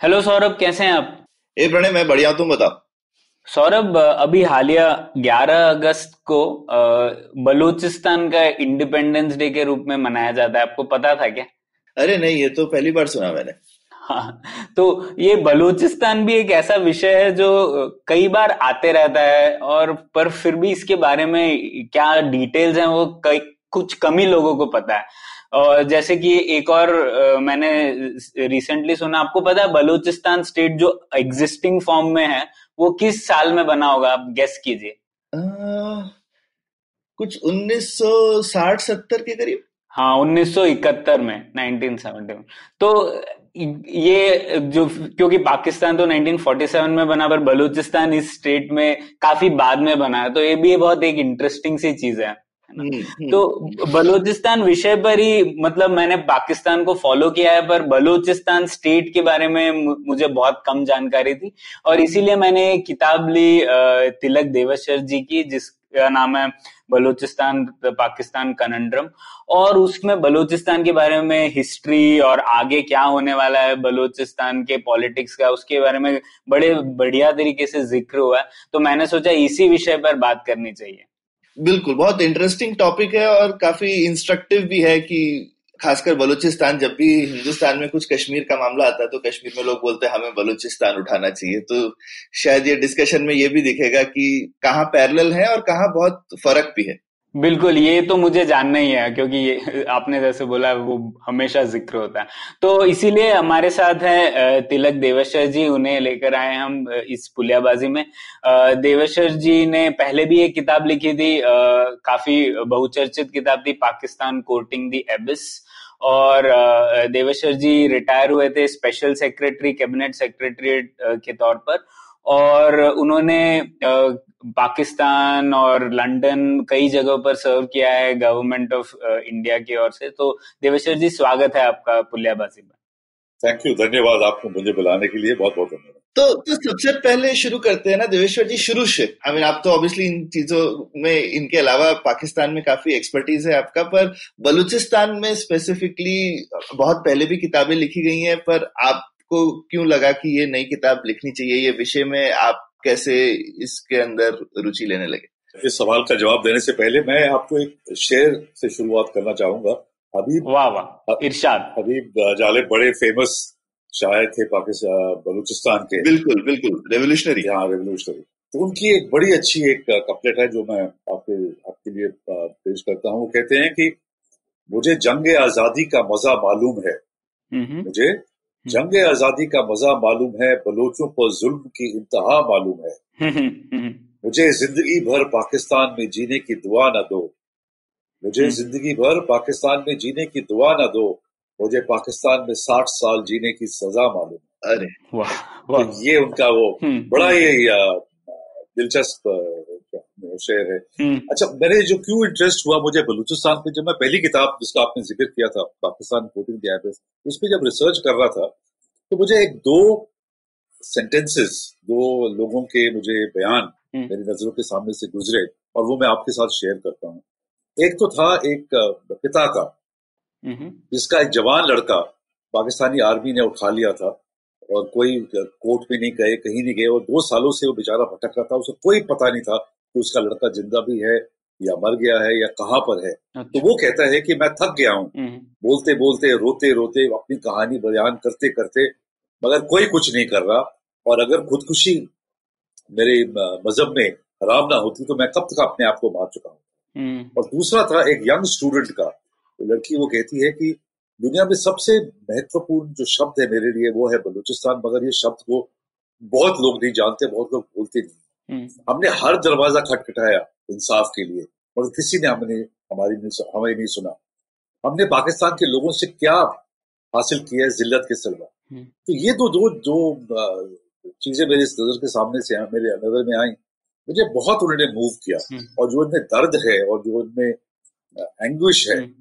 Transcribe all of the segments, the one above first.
Hello Saurabh कैसे हैं आप? ए प्रणय मैं बढ़िया तुम बताओ। सौरभ अभी हालिया 11 अगस्त को बलूचिस्तान का इंडिपेंडेंस डे के रूप में मनाया जाता है। आपको पता था क्या? अरे नहीं ये तो पहली बार सुना मैंने। हाँ तो ये बलूचिस्तान भी एक ऐसा विषय है जो कई बार आते रहता है और पर फिर भी इसके बारे में क्या डिटेल्स हैं वो कई कुछ कम ही लोगों को पता है। और जैसे कि एक और मैंने रिसेंटली सुना आपको पता है बलूचिस्तान स्टेट जो एग्जिस्टिंग फॉर्म में है वो किस साल में बना होगा आप गेस कीजिए। कुछ 1960-70 के करीब? हाँ 1971 में 1970 में तो ये जो क्योंकि पाकिस्तान तो 1947 में बना पर बलूचिस्तान इस स्टेट में काफ़ी बाद में बना है तो ये भी बहुत एक इंटरेस्टिंग सी चीज़ है। तो बलूचिस्तान विषय पर ही मतलब मैंने पाकिस्तान को फॉलो किया है पर बलूचिस्तान स्टेट के बारे में मुझे बहुत कम जानकारी थी। और इसीलिए मैंने किताब ली तिलक देवशर जी की जिसका नाम है बलूचिस्तान पाकिस्तान कनंड्रम और उसमें बलूचिस्तान के बारे में हिस्ट्री और आगे क्या होने वाला है बलूचिस्तान के पॉलिटिक्स का उसके बारे में बड़े बढ़िया तरीके से ज़िक्र हुआ है। तो मैंने सोचा इसी विषय पर बात करनी चाहिए। बिल्कुल, बहुत इंटरेस्टिंग टॉपिक है और काफ़ी इंस्ट्रक्टिव भी है कि खासकर बलूचिस्तान, जब भी हिंदुस्तान में कुछ कश्मीर का मामला आता है तो कश्मीर में लोग बोलते हैं, हमें बलूचिस्तान उठाना चाहिए। तो शायद ये डिस्कशन में ये भी दिखेगा कि कहाँ पैरल है और कहाँ बहुत फ़र्क भी है। बिल्कुल, ये तो मुझे जानना ही है, क्योंकि ये आपने जैसे बोला, वो हमेशा ज़िक्र होता है। तो इसीलिए हमारे साथ है तिलक देवेश्वर जी, उन्हें लेकर आए हम इस पुलियाबाजी में। देवेश्वर जी ने पहले भी एक किताब लिखी थी काफ़ी बहुचर्चित किताब थी, पाकिस्तान कोर्टिंग दी एबिस। और देवेश्वर जी रिटायर हुए थे स्पेशल सेक्रेटरी, कैबिनेट सेक्रेटरी के तौर पर। और उन्होंने पाकिस्तान और लंदन कई जगहों पर सर्व किया है गवर्नमेंट ऑफ़ इंडिया की ओर से। तो देवेश्वर जी स्वागत है आपका पुलियाबाजी में। थैंक यू धन्यवाद आपको मुझे बुलाने के लिए बहुत बहुत धन्यवाद। तो तो सबसे पहले शुरू करते हैं ना देवेश्वर जी शुरू से। आई मीन आप तो ऑब्वियसली इन चीज़ों में इनके अलावा पाकिस्तान में काफ़ी एक्सपर्टीज है आपका पर बलूचिस्तान में स्पेसिफिकली बहुत पहले भी किताबें लिखी गई हैं पर आपको क्यों लगा कि ये नई किताब लिखनी चाहिए ये विषय में आप कैसे इसके अंदर रुचि लेने लगे? इस सवाल का जवाब देने से पहले मैं आपको एक शेर से शुरुआत करना चाहूँगा। हबीब वाह वाह इरशाद। हबीब जालिब बड़े फ़ेमस शायर थे पाकिस्तान बलूचिस्तान के। बिल्कुल बिल्कुल रेवोल्यूशनरी हाँ रेवोल्यूशनरी तो उनकी एक बड़ी अच्छी एक कपलेट है जो मैं आपके आपके लिए पेश करता हूँ। वो कहते हैं कि मुझे जंग आज़ादी का मज़ा मालूम है। हम्म। मुझे जंग आज़ादी का मज़ा मालूम है बलोचों पर जुल्म की इंतहा मालूम है। मुझे ज़िंदगी भर पाकिस्तान में जीने की दुआ न दो। मुझे हम्म। ज़िंदगी भर पाकिस्तान में जीने की दुआ न दो। मुझे पाकिस्तान में साठ साल जीने की सजा मालूम अरे वाह तो वाह। ये उनका वो हम्म, बड़ा ही दिलचस्प शेर है। हम्म, अच्छा मेरे जो क्यों इंटरेस्ट हुआ मुझे बलूचिस्तान पे जब मैं पहली किताब जिसका आपने ज़िक्र किया था पाकिस्तान कोटिंग दी उस पर जब रिसर्च कर रहा था तो मुझे एक दो सेंटेंसेस दो लोगों के मुझे बयान हम्म। मेरी नज़रों के सामने से गुजरे और वो मैं आपके साथ शेयर करता हूँ। एक तो था एक पिता का हम्म, जिसका एक जवान लड़का पाकिस्तानी आर्मी ने उठा लिया था और कोई कोर्ट में नहीं गए कहीं नहीं गए और दो सालों से वो बेचारा भटक रहा था उसे कोई पता नहीं था कि उसका लड़का ज़िंदा भी है या मर गया है या कहाँ पर है। अच्छा। तो अच्छा, वो कहता है कि मैं थक गया हूँ। हम्म, बोलते बोलते रोते रोते अपनी कहानी बयान करते करते मगर कोई कुछ नहीं कर रहा और अगर खुदकुशी मेरे मज़हब में हराम ना होती तो मैं कब तक अपने आप को मार चुका हूँ। हम्म, और दूसरा था एक यंग स्टूडेंट का तो लड़की वो कहती है कि दुनिया में सबसे महत्वपूर्ण जो शब्द है मेरे लिए वो है बलूचिस्तान मगर ये शब्द को बहुत लोग नहीं जानते बहुत लोग बोलते नहीं। हमने हर दरवाज़ा खटखटाया इंसाफ के लिए और किसी ने हमने हमारी नहीं हमें नहीं सुना हमने पाकिस्तान के लोगों से क्या हासिल किया है जिल्लत के सलवा हम्म। तो ये तो दो जो चीज़ें मेरे नज़र के सामने से मेरे नज़र में आई मुझे बहुत उन्होंने मूव किया हम्म। और जो इनमें दर्द है और जो उनमें एंग्विश है हम्म।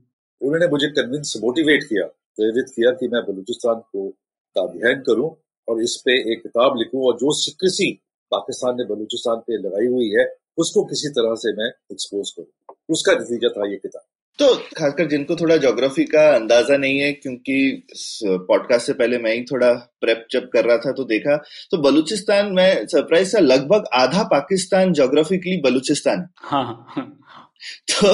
उन्होंने मुझे कन्विंस मोटिवेट किया प्रेरित किया कि मैं बलूचिस्तान को का अध्ययन करूँ और इस पे एक किताब लिखूं और जो सिक्रेसी पाकिस्तान ने बलूचिस्तान पे लगाई हुई है उसको किसी तरह से मैं एक्सपोज करूँ। उसका नतीजा था ये किताब। तो खासकर जिनको थोड़ा ज्योग्राफी का अंदाज़ा नहीं है क्योंकि पॉडकास्ट से पहले मैं ही थोड़ा प्रेप जब कर रहा था तो देखा तो बलूचिस्तान में सरप्राइज़ था लगभग आधा पाकिस्तान ज्योग्राफिकली बलूचिस्तान। हाँ तो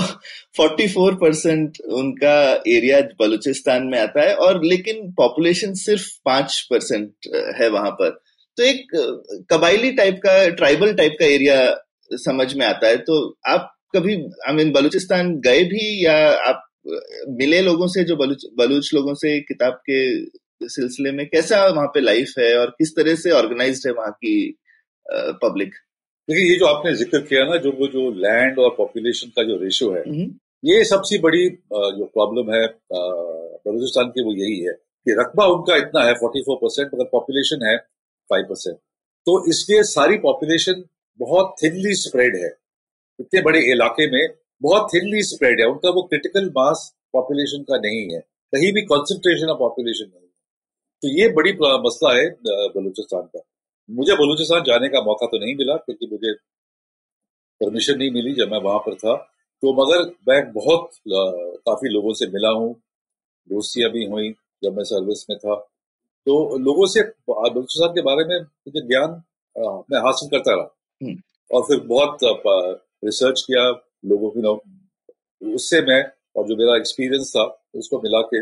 44 परसेंट उनका एरिया बलूचिस्तान में आता है और लेकिन पॉपुलेशन सिर्फ़ पाँच परसेंट है वहाँ पर। तो एक कबाइली टाइप का ट्राइबल टाइप का एरिया समझ में आता है। तो आप कभी आई मीन बलूचिस्तान गए भी या आप मिले लोगों से जो बलूच बलूच लोगों से किताब के सिलसिले में? कैसा वहाँ पे लाइफ है और किस तरह से ऑर्गेनाइज्ड है वहाँ की पब्लिक देखिए ये जो आपने ज़िक्र किया ना जो वो जो लैंड और पॉपुलेशन का जो रेशियो है हम्म। ये सबसे बड़ी जो प्रॉब्लम है बलूचिस्तान की वो यही है कि रकबा उनका इतना है 44 परसेंट मगर पॉपुलेशन है 5 परसेंट तो इसलिए सारी पॉपुलेशन बहुत थिनली स्प्रेड है। इतने बड़े इलाके में बहुत थिनली स्प्रेड है। उनका वो क्रिटिकल मास पॉपुलेशन का नहीं है। कहीं भी कॉन्सेंट्रेशन ऑफ़ पॉपुलेशन नहीं है। तो ये बड़ी मसला है बलूचिस्तान का। मुझे बलूचिस्तान जाने का मौका तो नहीं मिला क्योंकि मुझे परमिशन नहीं मिली जब मैं वहाँ पर था। तो मगर मैं बहुत काफ़ी लोगों से मिला हूँ। दोस्तियाँ भी हुई जब मैं सर्विस में था। तो लोगों से बलूचिस्तान के बारे में मुझे ज्ञान मैं हासिल करता रहा। और फिर बहुत रिसर्च किया लोगों की उससे मैं और जो मेरा एक्सपीरियंस था उसको मिला के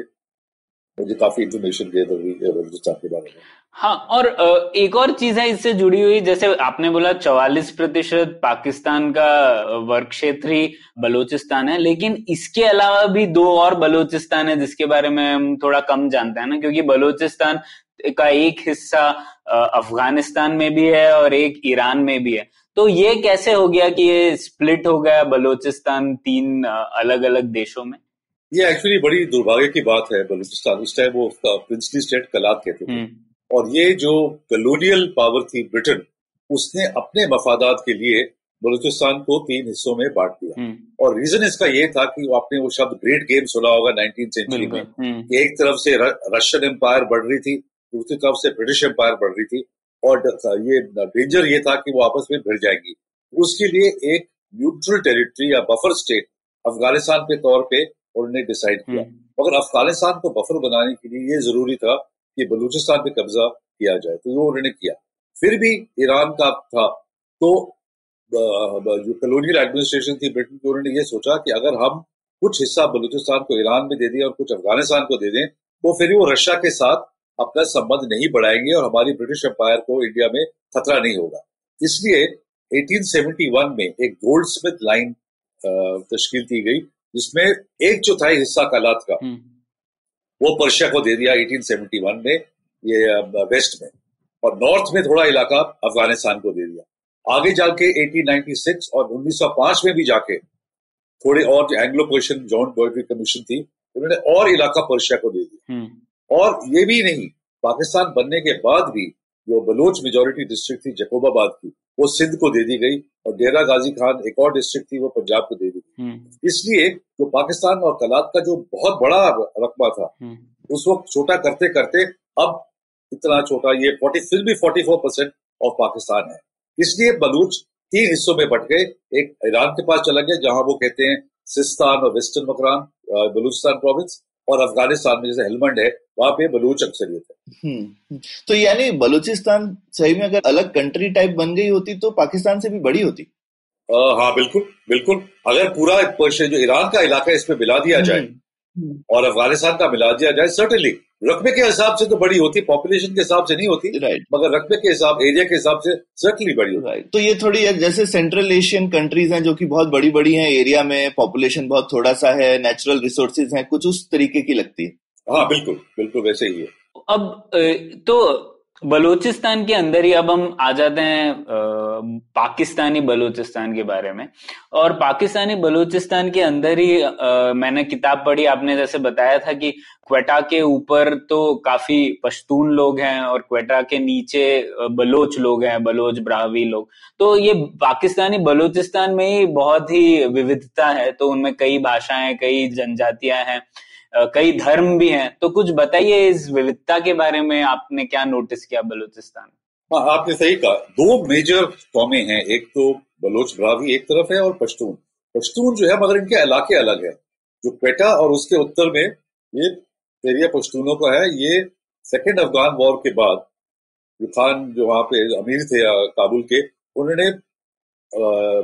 मुझे काफ़ी इंफॉर्मेशन हुई बलूचिस्तान के बारे में। हाँ और एक और चीज़ है इससे जुड़ी हुई जैसे आपने बोला चौवालीस प्रतिशत पाकिस्तान का वर्ग क्षेत्र ही बलूचिस्तान है लेकिन इसके अलावा भी दो और बलोचिस्तान है जिसके बारे में हम थोड़ा कम जानते हैं ना क्योंकि बलोचिस्तान का एक हिस्सा अफ़गानिस्तान में भी है और एक ईरान में भी है। तो ये कैसे हो गया कि ये स्प्लिट हो गया बलोचिस्तान तीन अलग अलग देशों में? ये एक्चुअली बड़ी दुर्भाग्य की बात है बलूचिस्तान। उस टाइम वो प्रिंसली स्टेट कलात कहते थे। और ये जो कलोनियल पावर थी ब्रिटेन उसने अपने मफादात के लिए बलूचिस्तान को तीन हिस्सों में बांट दिया। और रीजन इसका ये था कि आपने वो शब्द ग्रेट गेम सुना होगा नाइनटीन सेंचुरी में। कि एक तरफ़ से रशियन एम्पायर बढ़ रही थी दूसरी तरफ़ से ब्रिटिश एम्पायर बढ़ रही थी। और ये डेंजर ये था कि वो आपस में भिड़ जाएँगी। उसके लिए एक न्यूट्रल टेरिटरी या बफर स्टेट अफ़गानिस्तान के तौर पे उन्होंने डिसाइड किया। मगर अफ़गानिस्तान को बफर बनाने के लिए ये ज़रूरी था कि बलूचिस्तान पे कब्जा किया जाए तो वो उन्होंने किया। फिर भी ईरान का था तो जो कलोनियल एडमिनिस्ट्रेशन थी ब्रिटेन की, उन्होंने ये सोचा कि अगर हम कुछ हिस्सा बलूचिस्तान को ईरान में दे दें और कुछ अफ़गानिस्तान को दे दें तो फिर वो रशिया के साथ अपना संबंध नहीं बढ़ाएँगे और हमारी ब्रिटिश एम्पायर को इंडिया में खतरा नहीं होगा। इसलिए 1871 में एक गोल्ड स्मिथ लाइन तश्कील की गई, जिसमें एक चौथाई हिस्सा कालात का। वो पर्शिया को दे दिया 1871 में ये वेस्ट में। और नॉर्थ में थोड़ा इलाका अफ़गानिस्तान को दे दिया। आगे जाके 1896 और 1905 में भी जाके थोड़े और जो Anglo Persian joint boundary commission थी उन्होंने और इलाका पर्शिया को दे दिया। और ये भी नहीं पाकिस्तान बनने के बाद भी जो बलोच मेजोरिटी डिस्ट्रिक्ट थी जकोबाबाद की वो सिंध को दे दी गई और डेरा गाजी खान एक और डिस्ट्रिक्ट थी वो पंजाब को दे दी गई। इसलिए जो पाकिस्तान और कलात का जो बहुत बड़ा रकबा था उस वक्त छोटा करते करते अब इतना छोटा ये फोर्टी फिर भी forty four percent of Pakistan है। इसलिए बलूच तीन हिस्सों में बट गए। एक ईरान के पास चला गया जहाँ वो कहते हैं सिस्तान और वेस्टर्न मकरान बलूचिस्तान प्रोविंस और अफ़गानिस्तान में जैसे हेलमंड है वहाँ पे बलूच अक्सरियत है। तो यानी बलूचिस्तान सही में अगर अलग कंट्री टाइप बन गई होती तो पाकिस्तान से भी बड़ी होती? आ, हाँ बिल्कुल बिल्कुल। अगर पूरा जो ईरान का इलाका इस पे मिला दिया जाए और अफ़गानिस्तान का मिला दिया जाए सर्टनली रकबे के हिसाब से तो बड़ी होती पॉपुलेशन के हिसाब से नहीं होती राइट मगर रकबे के हिसाब एरिया के हिसाब से सर्टनली बड़ी होती। राइट तो ये थोड़ी जैसे सेंट्रल एशियन कंट्रीज़ हैं जो कि बहुत बड़ी बड़ी हैं एरिया में पॉपुलेशन बहुत थोड़ा सा है नेचुरल रिसोर्सेज हैं कुछ उस तरीके की लगती है। हाँ बिल्कुल बिल्कुल वैसे ही है। अब तो बलूचिस्तान के अंदर ही अब हम आ जाते हैं पाकिस्तानी बलूचिस्तान के बारे में। और पाकिस्तानी बलूचिस्तान के अंदर ही आ, मैंने किताब पढ़ी आपने जैसे बताया था कि क्वेटा के ऊपर तो काफ़ी पश्तून लोग हैं और क्वेटा के नीचे बलोच लोग हैं बलोच ब्रावी लोग। तो ये पाकिस्तानी बलूचिस्तान में ही बहुत ही विविधता है। तो उनमें कई भाषाएँ कई जनजातियाँ हैं। कई धर्म भी हैं। तो कुछ बताइए इस विविधता के बारे में, आपने क्या नोटिस किया बलूचिस्तान? हाँ आपने सही कहा। दो मेजर कौमें हैं, एक तो बलोच ब्रावी एक तरफ़ है और पश्तून। पश्तून जो है, मगर इनके इलाके अलग है। जो क्वेटा और उसके उत्तर में, ये एरिया पश्तूनों का है। ये सेकेंड अफगान वॉर के बाद जो खान जो वहाँ पे अमीर थे काबुल के, उन्होंने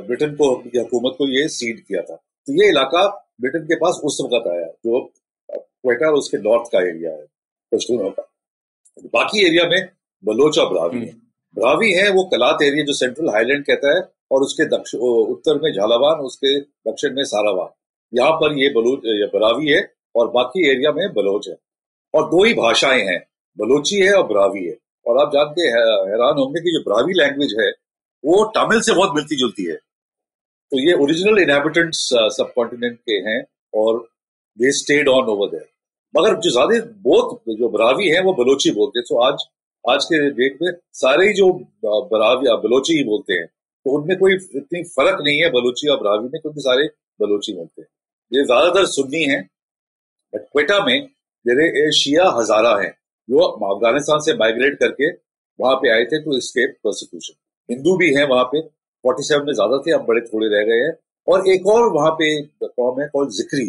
ब्रिटेन को हुकूमत को ये सीड किया था। तो ये इलाका ब्रिटेन के पास उस वक्त आया, जो क्वेटा और उसके नॉर्थ का एरिया है। पश्तूनों का बाकी एरिया में बलोच और ब्रावी है। हम्म। ब्रावी है वो कलात एरिया जो सेंट्रल हाईलैंड कहता है और उसके दक्षिण उत्तर में झालावान उसके दक्षिण में सारावान। यहाँ पर ये बलूच ब्रावी है और बाकी एरिया में बलोच है। और दो ही भाषाएँ हैं बलोची है और ब्रावी है। और आप जानते हैरान होंगे कि जो ब्रावी लैंग्वेज है वो तमिल से बहुत मिलती जुलती है। तो ये ओरिजिनल इनहेबिटेंट्स सब कॉन्टिनेंट के हैं और they stayed on over there मगर जो ज़्यादा बहुत जो बरावी है, वो बलोची बोलते हैं। तो आज आज के डेट में सारे ही जो बरावी बलोची ही बोलते हैं तो उनमें कोई इतनी फ़र्क नहीं है बलोची और बरावी में, क्योंकि सारे बलोची बोलते हैं। ये ज़्यादातर सुन्नी है बट क्वेटा में मेरे शिया हजारा है। जो अफ़गानिस्तान से माइग्रेट करके वहाँ पे आए थे टू स्केप प्रोसिक्यूशन हिंदू भी है वहाँ पे 47 में ज़्यादा थे, अब बड़े थोड़े रह गए हैं। और एक और वहाँ पे कौम है कॉल जिक्री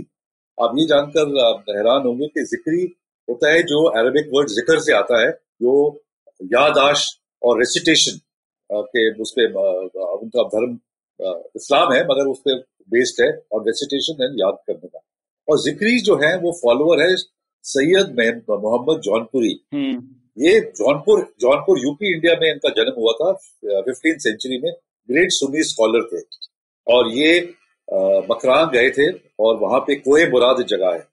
आप ये जानकर हैरान होंगे कि जिक्री होता है जो अरबिक वर्ड ज़िक्र से आता है जो यादाश और रेसिटेशन के उस पर उनका धर्म इस्लाम है मगर उस पर बेस्ड है और रेसिटेशन है याद करने का। और जिक्री जो है वो फॉलोअर है सैयद मोहम्मद जौनपुरी। हम्म। ये जौनपुर जौनपुर यूपी इंडिया में इनका जन्म हुआ था फिफ्टीन सेंचुरी में। ग्रेट सुन्नी स्कॉलर थे। और ये मकरान गए थे और वहाँ पे कोए मुराद जगह है।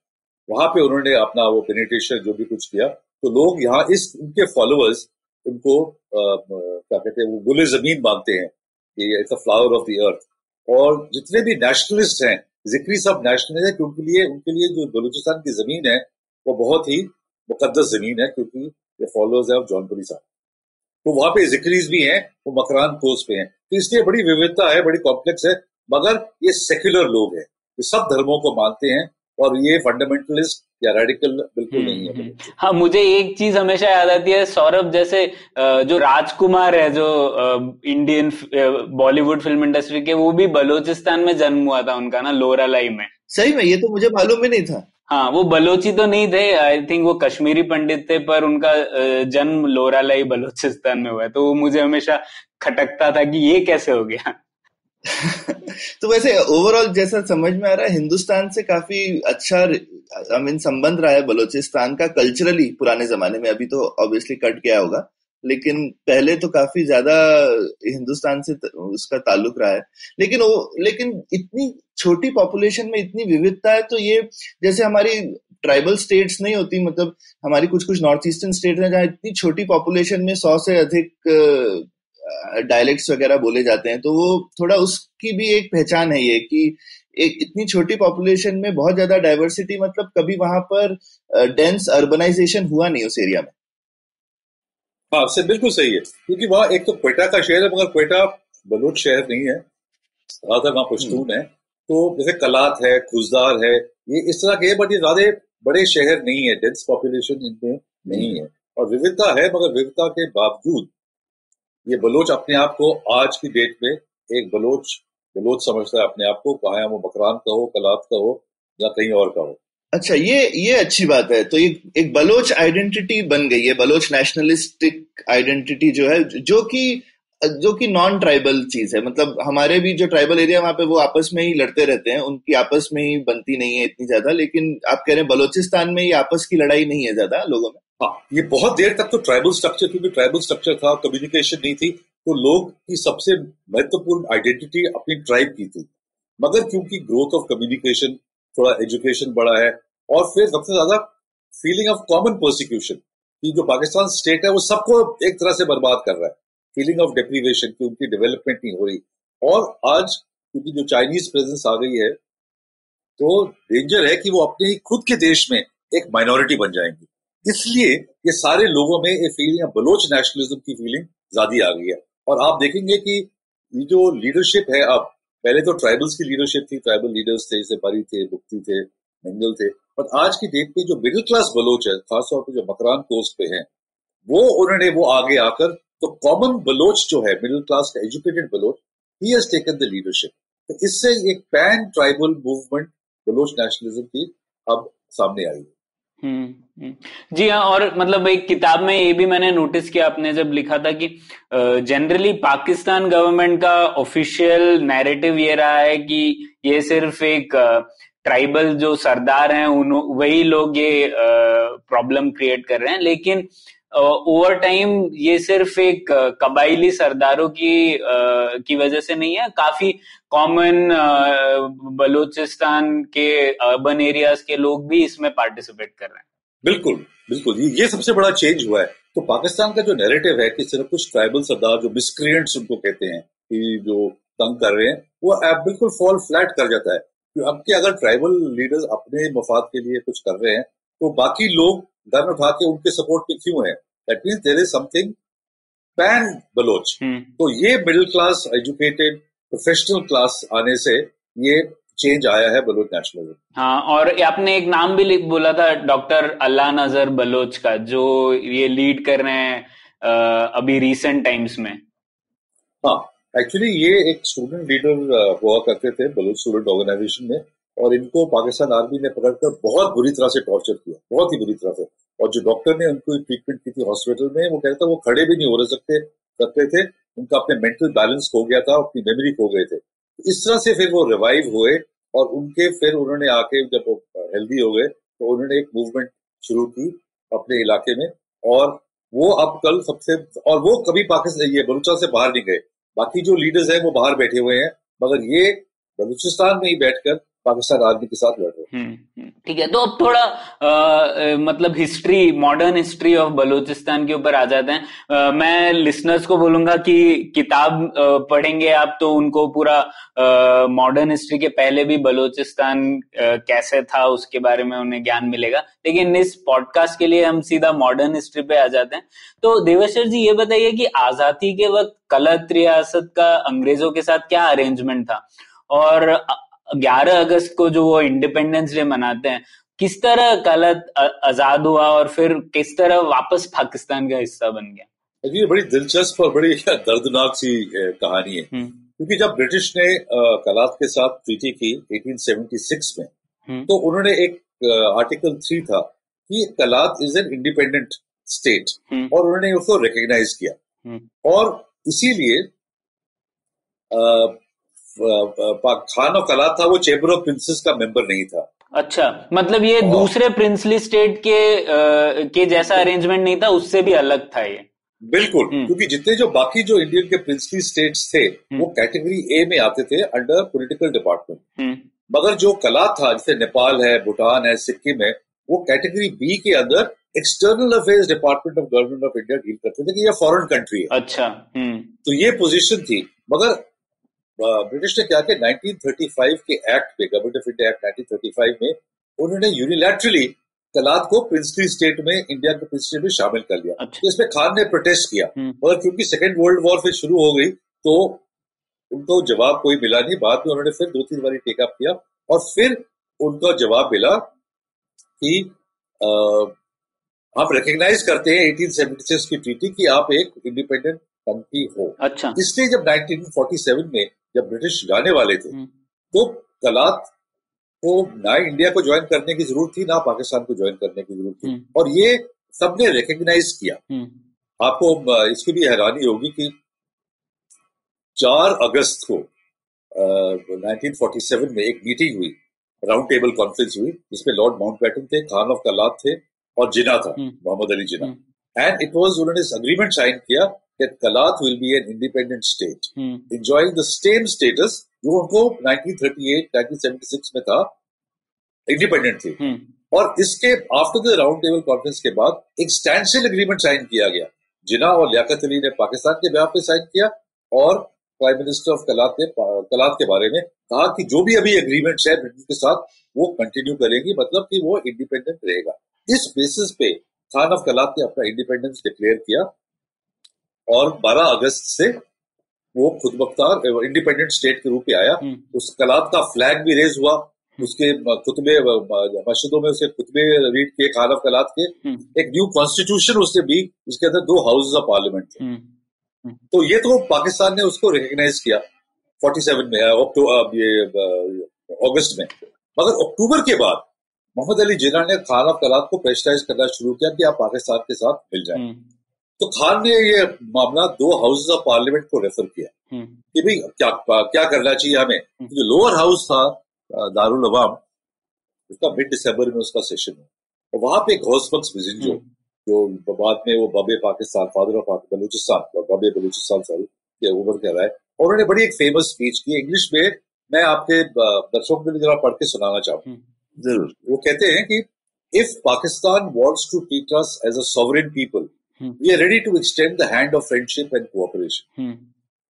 वहाँ पे उन्होंने अपना वो पेनिटेशन जो भी कुछ किया तो लोग यहाँ इस उनके फॉलोअर्स उनको क्या कहते हैं, वो गुल ज़मीन मानते हैं कि it's a flower of the earth और जितने भी नेशनलिस्ट हैं, जिक्री सब नेशनलिस्ट हैं, क्योंकि लिए उनके लिए जो बलूचिस्तान की ज़मीन है, वो बहुत ही मुकदस ज़मीन है, क्योंकि ये फॉलोअर्स है ऑफ़ जौनपुरी साहब। तो वहाँ पे जिक्रीज भी हैं, वो मकरान कोस पे हैं। तो इसलिए बड़ी विविधता है, बड़ी कॉम्प्लेक्स है मगर ये सेक्युलर लोग हैं। ये सब धर्मों को मानते हैं और ये फंडामेंटलिस्ट या रेडिकल बिल्कुल हम्म, नहीं है। हम्म। हाँ मुझे एक चीज़ हमेशा याद आती है सौरभ जैसे जो राजकुमार है जो इंडियन बॉलीवुड फ़िल्म इंडस्ट्री के वो भी बलोचिस्तान में जन्म हुआ था उनका ना लोरालाई में। सही में ये तो मुझे मालूम भी नहीं था। हाँ वो बलोची तो नहीं थे आई थिंक वो कश्मीरी पंडित थे पर उनका जन्म लोरालाई बलोचिस्तान में हुआ तो वो मुझे हमेशा खटकता था कि ये कैसे हो गया। तो वैसे ओवरऑल जैसा समझ में आ रहा है, हिंदुस्तान से काफ़ी अच्छा आई मीन संबंध रहा है बलोचिस्तान का कल्चरली पुराने जमाने में। अभी तो ऑब्वियसली कट गया होगा, लेकिन पहले तो काफ़ी ज़्यादा हिंदुस्तान से उसका ताल्लुक रहा है। लेकिन वो, लेकिन इतनी छोटी पॉपुलेशन में इतनी विविधता है तो ये जैसे हमारी ट्राइबल स्टेट्स नहीं होती मतलब हमारी कुछ कुछ नॉर्थ ईस्टर्न स्टेट है जहाँ इतनी छोटी पॉपुलेशन में सौ से अधिक डायलेक्ट्स वगैरह बोले जाते हैं तो वो थोड़ा उसकी भी एक पहचान है ये कि एक इतनी छोटी पॉपुलेशन में बहुत ज़्यादा डाइवर्सिटी मतलब कभी वहाँ पर डेंस अर्बनाइजेशन हुआ नहीं उस एरिया में। हाँ से बिल्कुल सही है। क्योंकि वहाँ एक तो क्वेटा का शहर है, मगर क्वेटा बलोच शहर नहीं है। ज़्यादातर वहाँ पश्तून है। तो जैसे कलात है, खुजदार है, ये इस तरह के बट ये ज़्यादा बड़े शहर नहीं है। डेंस पॉपुलेशन इनमें नहीं है। और विविधता है, मगर विविधता के बावजूद ये बलोच अपने आप को आज की डेट में एक बलोच बलोच समझता है अपने आप को कहा वो बकरान का हो कलात का हो या कहीं और का हो अच्छा ये ये अच्छी बात है। तो ये एक बलोच आइडेंटिटी बन गई है, बलोच नेशनलिस्टिक आइडेंटिटी जो है, जो कि जो कि नॉन ट्राइबल चीज़ है। मतलब हमारे भी जो ट्राइबल एरिया वहाँ पे वो आपस में ही लड़ते रहते हैं, उनकी आपस में ही बनती नहीं है इतनी ज़्यादा, लेकिन आप कह रहे हैं बलोचिस्तान में ये आपस की लड़ाई नहीं है ज़्यादा लोगों में। हाँ ये बहुत देर तक तो ट्राइबल स्ट्रक्चर क्योंकि ट्राइबल स्ट्रक्चर था कम्युनिकेशन नहीं थी तो लोग की सबसे महत्वपूर्ण आइडेंटिटी अपनी ट्राइब की थी। मगर क्योंकि ग्रोथ ऑफ़ कम्युनिकेशन थोड़ा एजुकेशन बढ़ा है, और फिर सबसे ज़्यादा फीलिंग ऑफ़ कॉमन प्रोसिक्यूशन कि जो पाकिस्तान स्टेट है, वो सबको एक तरह से बर्बाद कर रहा है। फीलिंग ऑफ़ डेप्रीवेशन की उनकी डेवलपमेंट नहीं हो रही। और आज क्योंकि जो चाइनीज़ प्रेजेंस आ गई है तो डेंजर है कि वो अपने ही खुद के देश में एक माइनॉरिटी बन जाएँगी। इसलिए ये सारे लोगों में ये फीलिंग बलोच नेशनलिज्म की फीलिंग ज़्यादा आ गई है। और आप देखेंगे कि जो लीडरशिप है अब, पहले तो ट्राइबल्स की लीडरशिप थी ट्राइबल लीडर्स थे जैसे परी थे बुक्ति थे, मंगल थे। पर आज की डेट पे जो मिडिल क्लास बलोच है, खासतौर पर जो मकरान कोस्ट पे है, वो उन्होंने वो आगे आकर तो कॉमन बलोच जो है मिडिल क्लास का एजुकेटेड बलोच ही हैज़ टेकन द लीडरशिप तो इससे एक pan tribal movement Baloch nationalism की अब सामने आई हम्म। जी हाँ और मतलब एक किताब में ये भी मैंने नोटिस किया, आपने जब लिखा था कि जनरली पाकिस्तान गवर्नमेंट का ऑफिशियल नैरेटिव ये रहा है कि ये सिर्फ़ एक ट्राइबल जो सरदार हैं उन वही लोग ये प्रॉब्लम क्रिएट कर रहे हैं। लेकिन ओवर टाइम ये सिर्फ़ एक कबाइली सरदारों की आ, की वजह से नहीं है। काफ़ी कॉमन बलूचिस्तान के अर्बन एरियाज़ के लोग भी इसमें पार्टिसिपेट कर रहे हैं। बिल्कुल बिल्कुल। ये सबसे बड़ा चेंज हुआ है। तो पाकिस्तान का जो नैरेटिव है कि सिर्फ़ कुछ ट्राइबल सरदार जो मिसक्रिएंट्स उनको कहते हैं कि जो तंग कर रहे हैं वो बिल्कुल फॉल फ्लैट कर जाता है। अब के अगर ट्राइबल लीडर्स अपने मफाद के लिए कुछ कर रहे हैं तो बाकी लोग गन उठा के उनके सपोर्ट पे क्यों है? That mean there is something pan Baloch. तो ये middle class educated professional class आने से ये चेंज आया है बलोच नेशनलिज्म हाँ और आपने एक नाम भी बोला था डॉक्टर अल्लाह नज़र बलोच का जो ये लीड कर रहे हैं अभी रिसेंट टाइम्स में। हाँ एक्चुअली ये एक स्टूडेंट लीडर हुआ करते थे बलोच स्टूडेंट ऑर्गेनाइजेशन में। और इनको पाकिस्तान आर्मी ने पकड़कर बहुत बुरी तरह से टॉर्चर किया, बहुत ही बुरी तरह से। और जो डॉक्टर ने उनको ट्रीटमेंट की थी हॉस्पिटल में, वो कहते वो खड़े भी नहीं हो रह सकते सकते थे। उनका अपने मेंटल बैलेंस खो गया था, अपनी मेमोरी खो गए थे। इस तरह से फिर वो रिवाइव हुए और उनके फिर उन्होंने आके जब हेल्दी हो गए तो उन्होंने एक मूवमेंट शुरू की अपने इलाके में। और वो अब कल सबसे, और वो कभी पाकिस्तान, ये बलूचा से बाहर नहीं गए। बाकी जो लीडर्स हैं वो बाहर बैठे हुए हैं। मगर ये बलूचिस्तान में ही बैठकर पाकिस्तान आर्मी के साथ लड़ रहे हम्म, हम्म। ठीक है तो अब थोड़ा आ, मतलब history modern history of Balochistan के ऊपर आ जाते हैं। आ, मैं लिसनर्स को बोलूँगा कि किताब पढ़ेंगे आप तो उनको पूरा मॉडर्न हिस्ट्री के पहले भी बलूचिस्तान कैसे था उसके बारे में उन्हें ज्ञान मिलेगा। लेकिन इस पॉडकास्ट के लिए हम सीधा मॉडर्न हिस्ट्री पे आ जाते हैं। तो देवेश्वर जी ये बताइए कि आज़ादी के वक्त कलत रियासत का अंग्रेज़ों के साथ क्या अरेंजमेंट था? और 11 अगस्त को जो वो इंडिपेंडेंस डे मनाते हैं किस तरह गलत आज़ाद हुआ और फिर किस तरह वापस पाकिस्तान का हिस्सा बन गया ये बड़ी दिलचस्प और बड़ी दर्दनाक सी कहानी है हम्म। क्योंकि जब ब्रिटिश ने कलात के साथ ट्रीटी की 1876 में हम्म। तो उन्होंने एक आर्टिकल थ्री था कि Kalat is an independent state और उन्होंने उसको रिकग्नाइज किया हम्म। और इसीलिए खान और कला था वो चेंबर ऑफ़ प्रिंसेस का मेंबर नहीं था। अच्छा मतलब ये दूसरे प्रिंसली स्टेट के आ, के जैसा अरेंजमेंट नहीं था उससे भी अलग था ये। बिल्कुल हम्म। क्योंकि जितने जो बाकी जो इंडियन के प्रिंसली स्टेट्स थे हम्म। वो कैटेगरी ए में आते थे अंडर पॉलिटिकल डिपार्टमेंट मगर जो कला था जैसे नेपाल है भूटान है सिक्किम है वो कैटेगरी बी के अंदर external affairs department of government of India deal करते थे कि ये फॉरेन कंट्री है। अच्छा हम्म। तो ये पोजीशन थी। मगर ब्रिटिश ने क्या किया 1935 के एक्ट पे गवर्नमेंट ऑफ़ इंडिया एक्ट 1935 में उन्होंने यूनिलैटरली कलात को प्रिंसली स्टेट में इंडिया के प्रिंसली में शामिल कर लिया अच्छा। तो इसमें खान ने प्रोटेस्ट किया हम्म। मगर क्योंकि सेकेंड वर्ल्ड वॉर फिर शुरू हो गई तो उनको जवाब कोई मिला नहीं बाद में उन्होंने फिर दो तीन बार टेकअप किया और फिर उनका जवाब मिला कि आ, आप रिकग्नाइज करते हैं 1876 की ट्रीटी कि आप एक इंडिपेंडेंट कंट्री हो। अच्छा। इसलिए जब 1947 में जब ब्रिटिश जाने वाले थे हम्म। तो कलात को ना इंडिया को ज्वाइन करने की ज़रूरत थी ना पाकिस्तान को ज्वाइन करने की ज़रूरत थी। हम्म। और ये सबने रिकग्नाइज किया। हम्म। आपको इसकी भी हैरानी होगी कि 4 अगस्त को आ, 1947 में एक मीटिंग हुई राउंड टेबल कॉन्फ्रेंस हुई जिसमें लॉर्ड माउंट बैटन थे खान ऑफ़ कलात थे और जिना था Mohammad Ali Jinnah and it was उन्होंने अग्रीमेंट साइन किया that Kalat will be an independent state, hmm. enjoying the same status जो उनको 1938, 1976 में था इंडिपेंडेंट थे hmm. और इसके after the round table conference के बाद एक स्टैंड एग्रीमेंट साइन किया गया जिना और लियाकत अली ने पाकिस्तान के ब्याह पे साइन किया और प्राइम मिनिस्टर ऑफ़ कलात ने कलात के बारे में कहा कि जो भी अभी एग्रीमेंट है ब्रिटेन के साथ वो कंटिन्यू करेगी मतलब कि वो इंडिपेंडेंट रहेगा इस बेसिस पे खान ऑफ़ कलात ने अपना इंडिपेंडेंस डिक्लेयर किया और 12 अगस्त से वो खुद बख्तार इंडिपेंडेंट स्टेट के रूप में आया। हम्म। उस कलात का फ्लैग भी रेज हुआ। हम्म। उसके खुतबे मस्जिदों में उसे खुतबे रीड किए खान ऑफ़ कलात के। हम्म। एक न्यू कॉन्स्टिट्यूशन उसने भी जिसके अंदर दो हाउस ऑफ़ पार्लियामेंट थे। तो ये तो पाकिस्तान ने उसको रिकग्नाइज किया 47 में ये अगस्त में। मगर अक्टूबर के बाद मोहम्मद अली जिना ने खान ऑफ़ कलात को प्रेशराइज करना शुरू किया कि आप पाकिस्तान के साथ मिल जाए। हम्म। तो खान ने ये मामला दो हाउसेज ऑफ़ पार्लियामेंट को रेफर किया हम्म। कि भाई क्या क्या करना चाहिए हमें? हम्म। जो लोअर हाउस था दारुल अवाम उसका मिड दिसंबर में उसका सेशन है वहाँ पे घोष बख्श जो जो बाद में वो बबे पाकिस्तान फादर ऑफ़ बलूचिस्तान बबे बलूचिस्तान सॉरी उम्र कह रहा है और उन्होंने बड़ी एक फ़ेमस स्पीच की। इंग्लिश में मैं आपके दर्शकों के लिए जरा पढ़ के सुनाना चाहूँ। जरूर वो कहते हैं कि if Pakistan wants to teach us as a sovereign people we are ready to extend the hand of friendship and cooperation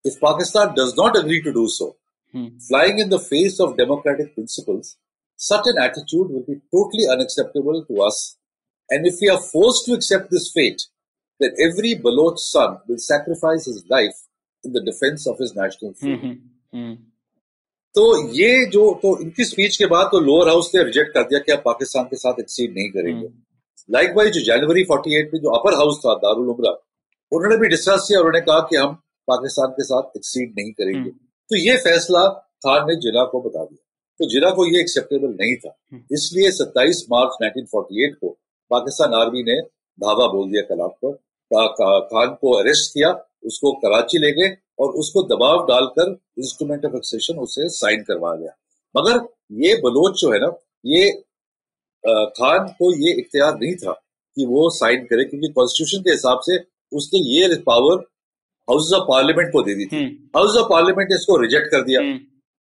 if Pakistan does not agree to do so flying in the face of democratic principles, such an attitude will be totally unacceptable to us. And if we are forced to accept this fate, then every Baloch son will sacrifice his life in the defense of his national freedom. Mm-hmm. Mm-hmm. तो ये जो तो इनकी speech के बाद तो lower house ने reject कर दिया कि आप पाकिस्तान के साथ एक्सीड नहीं करेंगे लाइक हम्म। वाइज जो जनवरी 48 में जो अपर हाउस था दारुल उमरा उन्होंने भी डिस्कस किया उन्होंने कहा कि हम पाकिस्तान के साथ एक्सीड नहीं करेंगे हम्म। तो ये फैसला खान ने जिला को बता दिया तो जिला को ये एक्सेप्टेबल नहीं था हम्म। इसलिए 27 मार्च 1948 को पाकिस्तान आर्मी ने धावा बोल दिया कलाब पर खान को अरेस्ट किया उसको कराची ले गए और उसको दबाव डालकर इंस्ट्रूमेंट ऑफ़ एक्सेशन उसे साइन करवा गया। मगर ये बलोच जो है ना ये खान को ये इख्तियार नहीं था कि वो साइन करे क्योंकि कॉन्स्टिट्यूशन के हिसाब से उसने ये पावर हाउस ऑफ़ पार्लियामेंट को दे दी थी। हाउस ऑफ़ पार्लियामेंट ने इसको रिजेक्ट कर दिया। हम्म।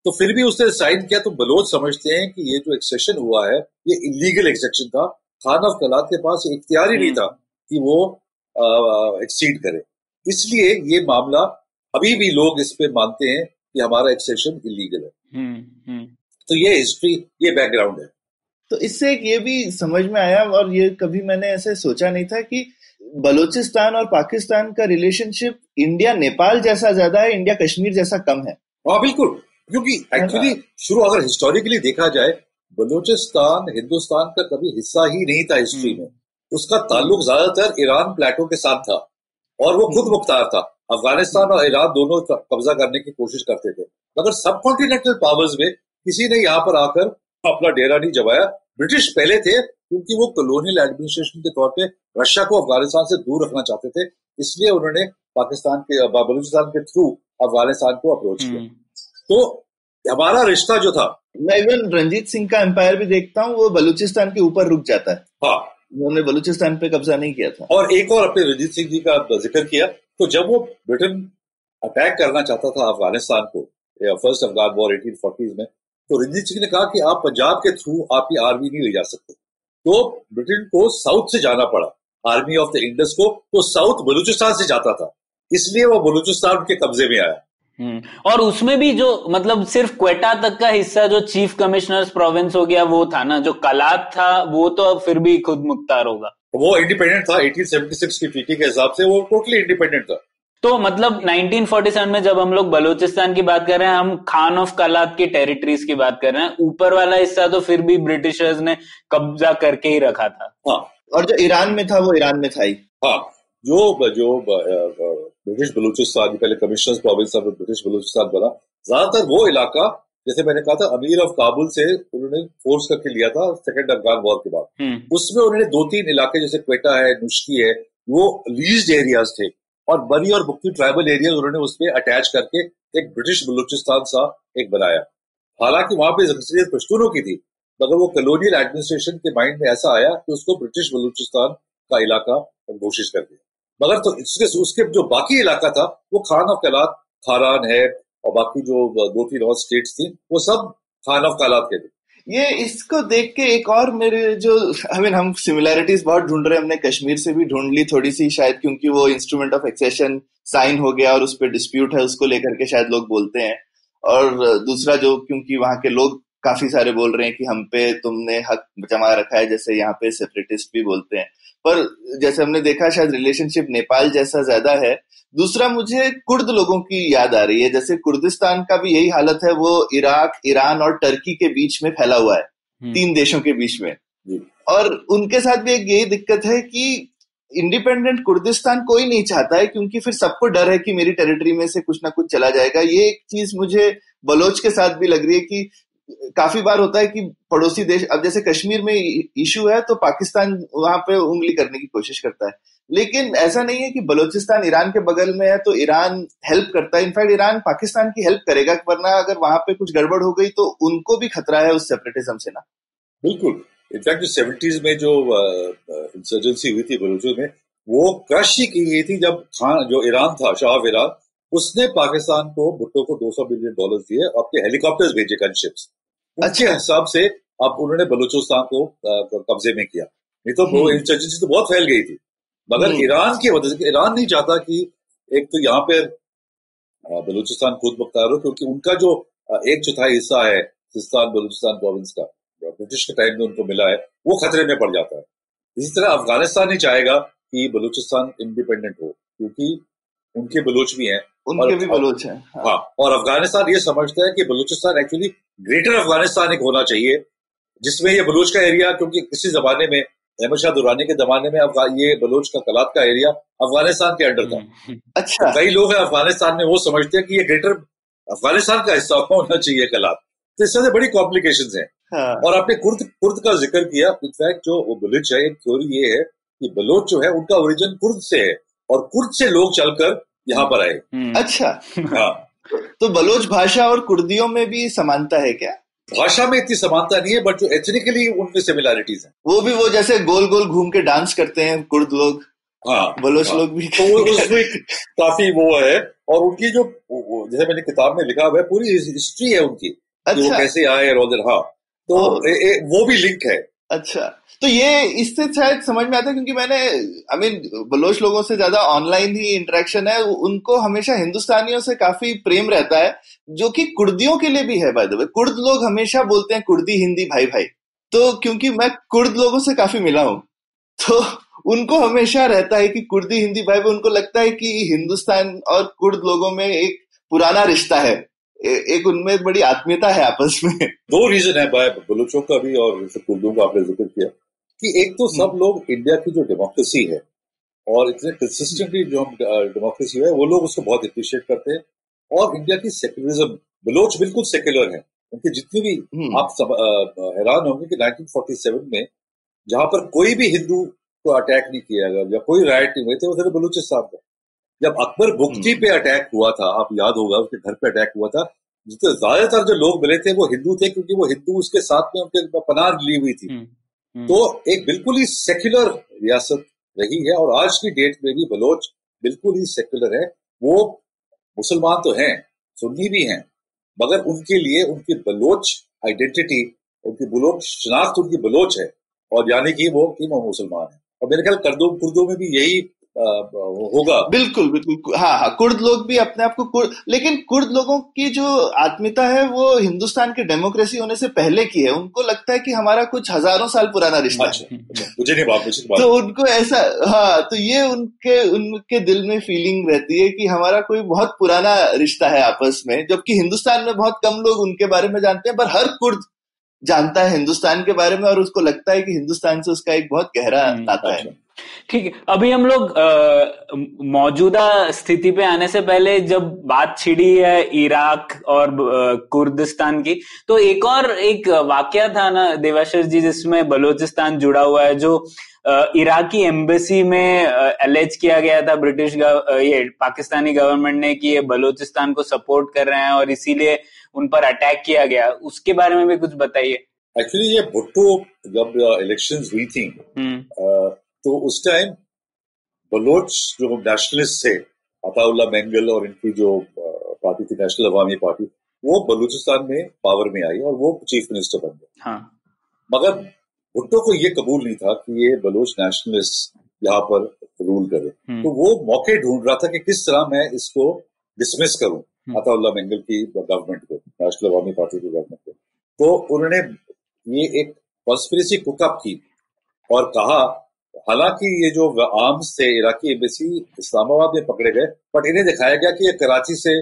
तो फिर भी उसने साइन किया तो बलोच समझते हैं कि ये जो एक्सेशन हुआ है ये इलीगल एक्सेशन था। खान ऑफ़ कलात के पास इख्तियार ही नहीं हम्म। था कि वो एक्सीड करे। इसलिए ये मामला अभी भी लोग इस पे मानते हैं कि हमारा एक्सेशन इलीगल है। हम्म, हम्म। तो ये हिस्ट्री ये बैकग्राउंड है। तो इससे एक ये भी समझ में आया और ये कभी मैंने ऐसे सोचा नहीं था कि बलूचिस्तान और पाकिस्तान का रिलेशनशिप इंडिया नेपाल जैसा ज़्यादा है इंडिया कश्मीर जैसा कम है। हाँ बिल्कुल। क्योंकि एक्चुअली शुरू अगर हिस्टोरिकली देखा जाए बलूचिस्तान हिंदुस्तान का कभी हिस्सा ही नहीं था हिस्ट्री हम्म। में। उसका ताल्लुक ज़्यादातर ईरान प्लेटो के साथ था और वो खुद मुख्तार था। अफ़गानिस्तान और ईरान दोनों कब्जा करने की कोशिश करते थे। मगर सब कॉन्टिनेंटल पावर्स में किसी ने यहाँ पर आकर अपना डेरा नहीं जमाया। ब्रिटिश पहले थे क्योंकि वो कॉलोनियल एडमिनिस्ट्रेशन के तौर पे रशिया को अफ़गानिस्तान से दूर रखना चाहते थे। इसलिए उन्होंने पाकिस्तान के बलूचिस्तान के थ्रू अफ़गानिस्तान को अप्रोच किया। हम्म। तो हमारा रिश्ता जो था मैं इवन रंजीत सिंह का एम्पायर भी देखता हूँ वो बलूचिस्तान के ऊपर रुक जाता है। हाँ। उन्होंने बलूचिस्तान पे कब्जा नहीं किया था। और एक और अपने रंजीत सिंह जी का ज़िक्र किया। तो जब वो ब्रिटेन अटैक करना चाहता था अफ़गानिस्तान को first Afghan war eighteen forties में तो रंजीत सिंह ने कहा कि आप पंजाब के थ्रू आपकी आर्मी नहीं ले जा सकते। तो ब्रिटेन को साउथ से जाना पड़ा आर्मी ऑफ़ द इंडस को तो साउथ बलूचिस्तान से जाता था। इसलिए वो बलूचिस्तान के कब्जे में आया। हम्म, और उसमें भी जो मतलब सिर्फ़ क्वेटा तक का हिस्सा जो चीफ कमिश्नर्स प्रोविंस हो गया वो था ना जो कलात था वो तो फिर भी खुद मुख्तार होगा। वो इंडिपेंडेंट था 1876 की ट्रीटी के हिसाब से वो टोटली इंडिपेंडेंट था। तो मतलब 1947 में जब हम लोग बलूचिस्तान की बात कर रहे हैं हम खान ऑफ़ कलात की टेरिटरीज की बात कर रहे हैं ऊपर वाला हिस्सा तो फिर भी ब्रिटिशर्स ने कब्जा करके ही रखा था। हाँ। और जो ईरान में था वो ईरान में था ही। हाँ। जो जो ब्रिटिश बलूचिस्तान पहले commissioner province of British Balochistan बना ज़्यादातर वो इलाका जैसे मैंने कहा था अमीर ऑफ़ काबुल से उन्होंने फोर्स करके लिया था सेकेंड अफगान वॉर के बाद। हम्म। उसमें उन्होंने दो तीन इलाके जैसे क्वेटा है नुश्की है वो लीज एरियाज़ थे। और बरी और बुक्की ट्राइबल एरियाज़ उन्होंने उसमें अटैच करके एक ब्रिटिश बलूचिस्तान सा एक बनाया। हालाँकि वहाँ पे अक्सरियत पश्तूनों की थी मगर वो कलोनियल एडमिनिस्ट्रेशन के माइंड में ऐसा आया कि उसको ब्रिटिश बलूचिस्तान का इलाका घोषित कर दिया। मगर तो इसके उसके जो बाकी इलाका था वो खान ऑफ़ कलात खारान है और बाकी जो दो तीन और स्टेट्स थी वो सब खान ऑफ़ कलात के थे। ये इसको देख के एक और मेरे जो आई I मीन mean, हम सिमिलैरिटीज बहुत ढूंढ रहे हैं। हमने कश्मीर से भी ढूंढ ली थोड़ी सी शायद क्योंकि वो इंस्ट्रूमेंट ऑफ़ एक्सेशन साइन हो गया और उस पर डिस्प्यूट है उसको लेकर के शायद लोग बोलते हैं। और दूसरा जो क्योंकि वहाँ के लोग काफ़ी सारे बोल रहे हैं कि हम पे तुमने हक जमा रखा है जैसे यहाँ पे सेपरेटिस्ट भी बोलते हैं। पर जैसे हमने देखा शायद रिलेशनशिप नेपाल जैसा ज़्यादा है। दूसरा मुझे कुर्द लोगों की याद आ रही है। जैसे कुर्दिस्तान का भी यही हालत है वो इराक ईरान और टर्की के बीच में फैला हुआ है। हम्म। तीन देशों के बीच में। और उनके साथ भी एक यही दिक्कत है कि इंडिपेंडेंट कुर्दिस्तान कोई नहीं चाहता है क्योंकि फिर सबको डर है कि मेरी टेरिटरी में से कुछ ना कुछ चला जाएगा। ये एक चीज़ मुझे बलोच के साथ भी लग रही है कि काफ़ी बार होता है कि पड़ोसी देश, अब जैसे कश्मीर में इशू है तो पाकिस्तान वहाँ पे उंगली करने की कोशिश करता है। लेकिन ऐसा नहीं है कि बलूचिस्तान ईरान के बगल में है तो ईरान हेल्प करता है। इनफैक्ट ईरान पाकिस्तान की हेल्प करेगा, वरना अगर वहाँ पे कुछ गड़बड़ हो गई तो उनको भी खतरा है उस सेपरेटिज्म से ना। बिल्कुल। इनफैक्ट जो सेवेंटीज में जो इंसर्जेंसी हुई थी बलूचों में, वो क्रश ही की गई थी जब खान, जो ईरान था, शाह ईरान उसने पाकिस्तान को भुट्टो को 200 बिलियन डॉलर दिए आपके हेलीकॉप्टर्स भेजे गनशिप्स अच्छे। हिसाब से अब उन्होंने बलूचिस्तान को कब्जे में किया। नहीं तो वो इंसर्जेंसी तो बहुत फैल गई थी। मगर ईरान की वजह से ईरान नहीं चाहता कि एक तो यहाँ पे बलूचिस्तान खुद मुख्तार हो क्योंकि उनका जो एक चौथाई हिस्सा है सिस्तान बलूचिस्तान प्रोविंस का ब्रिटिश के टाइम में उनको मिला है वो खतरे में पड़ जाता है। इसी तरह अफ़गानिस्तान ही चाहेगा कि बलूचिस्तान इंडिपेंडेंट हो क्योंकि उनके बलोच भी हैं। उनके भी बलोच हैं हाँ।, हाँ और अफ़गानिस्तान ये समझता है कि बलूचिस्तान एक्चुअली ग्रेटर अफ़गानिस्तान एक होना चाहिए जिसमें ये बलोच का एरिया क्योंकि किसी जमाने में अहमद शाह दुरानी के जमाने में ये बलोच का कलात का एरिया अफ़गानिस्तान के अंडर था। अच्छा कई लोग हैं अफ़गानिस्तान में वो समझते हैं कि ये ग्रेटर अफ़गानिस्तान का हिस्सा होना चाहिए कलात तो इस इससे बड़ी कॉम्प्लिकेशन है हाँ। और आपने कुर्द कुर्द का ज़िक्र किया इनफैक्ट जो वो बलूच है एक थ्योरी ये है कि बलोच जो है उनका ओरिजिन कुर्द से है और कुर्द से लोग चलकर यहाँ पर आए। हम्म। अच्छा। हाँ। तो बलोच भाषा और कुर्दियों में भी समानता है क्या? भाषा में इतनी समानता नहीं है बट जो एथनिकली उनमें सिमिलैरिटीज हैं। वो भी वो जैसे गोल गोल घूम के डांस करते हैं कुर्द लोग हाँ। बलोच हाँ, लोग भी तो उसमें काफ़ी वो है और उनकी जो जैसे मैंने किताब में लिखा हुआ है पूरी हिस्ट्री है उनकी अच्छा। वो कैसे आए और हाँ। तो। ए, ए, वो भी लिंक है। अच्छा। तो ये इससे शायद समझ में आता है, क्योंकि मैंने आई मीन बलोच लोगों से ज़्यादा ऑनलाइन ही इंटरेक्शन है, उनको हमेशा हिंदुस्तानियों से काफ़ी प्रेम रहता है, जो कि कुर्दियों के लिए भी है बाय द वे कुर्द लोग हमेशा बोलते हैं कुर्दी हिंदी भाई भाई। तो क्योंकि मैं कुर्द लोगों से काफ़ी मिला हूँ तो उनको हमेशा रहता है कि कुर्दी हिंदी भाई भाई, उनको लगता है कि हिंदुस्तान और कुर्द लोगों में एक पुराना रिश्ता है। एक उनमें बड़ी आत्मीयता है आपस में। दो रीजन है बलोचों का भी और कुर्दों का आपने ज़िक्र किया। कि एक तो सब हम्म। लोग इंडिया की जो डेमोक्रेसी है और इतने कंसिस्टेंटली जो हम डेमोक्रेसी है वो लोग उसको बहुत अप्रिशिएट करते हैं और इंडिया की सेक्युलरिज्म बलोच बिल्कुल सेक्युलर है उनकी जितनी भी हम्म। आप सब हैरान होंगे कि 1947 में जहाँ पर कोई भी हिंदू को अटैक नहीं किया गया या कोई राइट नहीं हुए थे वो थे बलूचिस्तान में जब अकबर बुख्ती हम्म। पे अटैक हुआ था आप याद होगा उसके घर पे अटैक हुआ था जितने ज़्यादातर जो लोग मिले थे वो हिंदू थे क्योंकि वो हिंदू उसके साथ में उनके पनाह ली हुई थी। तो एक बिल्कुल ही सेक्युलर रियासत रही है और आज की डेट में भी बलोच बिल्कुल ही सेक्युलर है। वो मुसलमान तो हैं, सुन्नी भी हैं, मगर उनके लिए उनकी बलोच आइडेंटिटी उनकी बलोच शनाख्त, उनकी बलोच है। और यानी कि वो कि मुसलमान है। और मेरे ख्याल कर्दों कुर्दों में भी यही होगा। बिल्कुल बिल्कुल। हाँ हाँ कुर्द लोग भी अपने आप को कुर्द लेकिन कुर्द लोगों की जो आत्मीयता है वो हिंदुस्तान की डेमोक्रेसी होने से पहले की है। उनको लगता है कि हमारा कुछ हज़ारों साल पुराना रिश्ता अच्छा, है। अच्छा, मुझे नहीं बात तो उनको ऐसा हाँ तो ये उनके उनके दिल में फीलिंग रहती है कि हमारा कोई बहुत पुराना रिश्ता है आपस में जबकि हिंदुस्तान में बहुत कम लोग उनके बारे में जानते हैं पर हर कुर्द जानता है हिंदुस्तान के बारे में और उसको लगता है कि हिंदुस्तान से उसका एक बहुत गहरा हम्म, नाता है। अच्छा। ठीक है अभी हम लोग मौजूदा स्थिति पे आने से पहले जब बात छिड़ी है इराक और कुर्दिस्तान की तो एक और एक वाक्य था ना देवाशीष जी जिसमें बलूचिस्तान जुड़ा हुआ है जो इराकी एम्बेसी में एलेज किया गया था ब्रिटिश ये पाकिस्तानी गवर्नमेंट ने कि ये बलूचिस्तान को सपोर्ट कर रहे हैं और इसीलिए उन पर अटैक किया गया उसके बारे में भी कुछ बताइए एक्चुअली ये भुट्टो जब इलेक्शंस हुई थी हम्म। तो उस टाइम बलोच जो नेशनलिस्ट थे अताउल्ला मेंगल और इनकी जो पार्टी थी नेशनल अवामी पार्टी वो बलूचिस्तान में पावर में आई और वो चीफ मिनिस्टर बन गए हाँ मगर भुट्टो को ये कबूल नहीं था कि ये बलोच नेशनलिस्ट यहाँ पर रूल करे हम्म। तो वो मौके ढूंढ रहा था कि किस तरह मैं इसको डिसमिस करूँ हम्म। अताउल्ला मेंगल की गवर्नमेंट को नेशनल अवामी पार्टी की गवर्नमेंट को तो उन्होंने ये एक कॉन्स्पिरेसी कुकअप की और कहा हालाँकि ये जो आर्म्स थे इराकी एम्बेसी इस्लामाबाद में पकड़े गए बट इन्हें दिखाया गया कि ये कराची से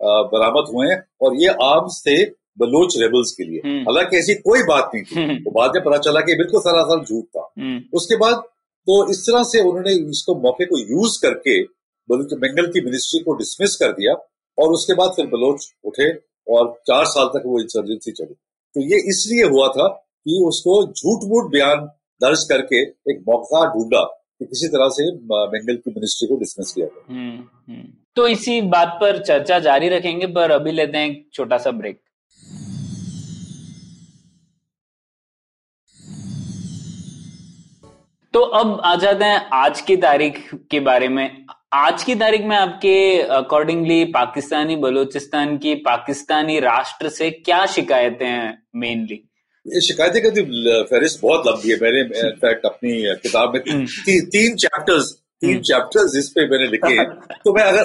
बरामद हुए हैं और ये आर्म्स थे बलोच रेबल्स के लिए। हम्म। हालाँकि ऐसी कोई बात नहीं थी। हम्म। तो बाद में पता चला कि बिल्कुल सरासर झूठ था। हम्म, उसके बाद तो इस तरह से उन्होंने इसको मौके को यूज़ करके बलूच बंगाल की मिनिस्ट्री को डिसमिस कर दिया और उसके बाद फिर बलोच उठे और चार साल तक वो इंसर्जेंसी चली। तो ये इसलिए हुआ था कि उसको झूठ मूठ बयान दर्ज करके एक मौका ढूंढा कि किसी तरह से बंगाल की मिनिस्ट्री को डिसमिस किया जाए। हम्म, हम्म। तो इसी बात पर चर्चा जारी रखेंगे पर अभी लेते हैं एक छोटा सा ब्रेक तो अब आ जाते हैं आज की तारीख के बारे में। आज की तारीख में आपके अकॉर्डिंगली पाकिस्तानी बलूचिस्तान की पाकिस्तानी राष्ट्र से क्या शिकायतें हैं मेनली शिकायतें का फहरिस्त बहुत लंबी है। मैंने इनफैक्ट अपनी किताब में हम्म। ती, तीन चैप्टर्स तीन चैप्टर्स इस पे मैंने लिखे हैं। तो मैं अगर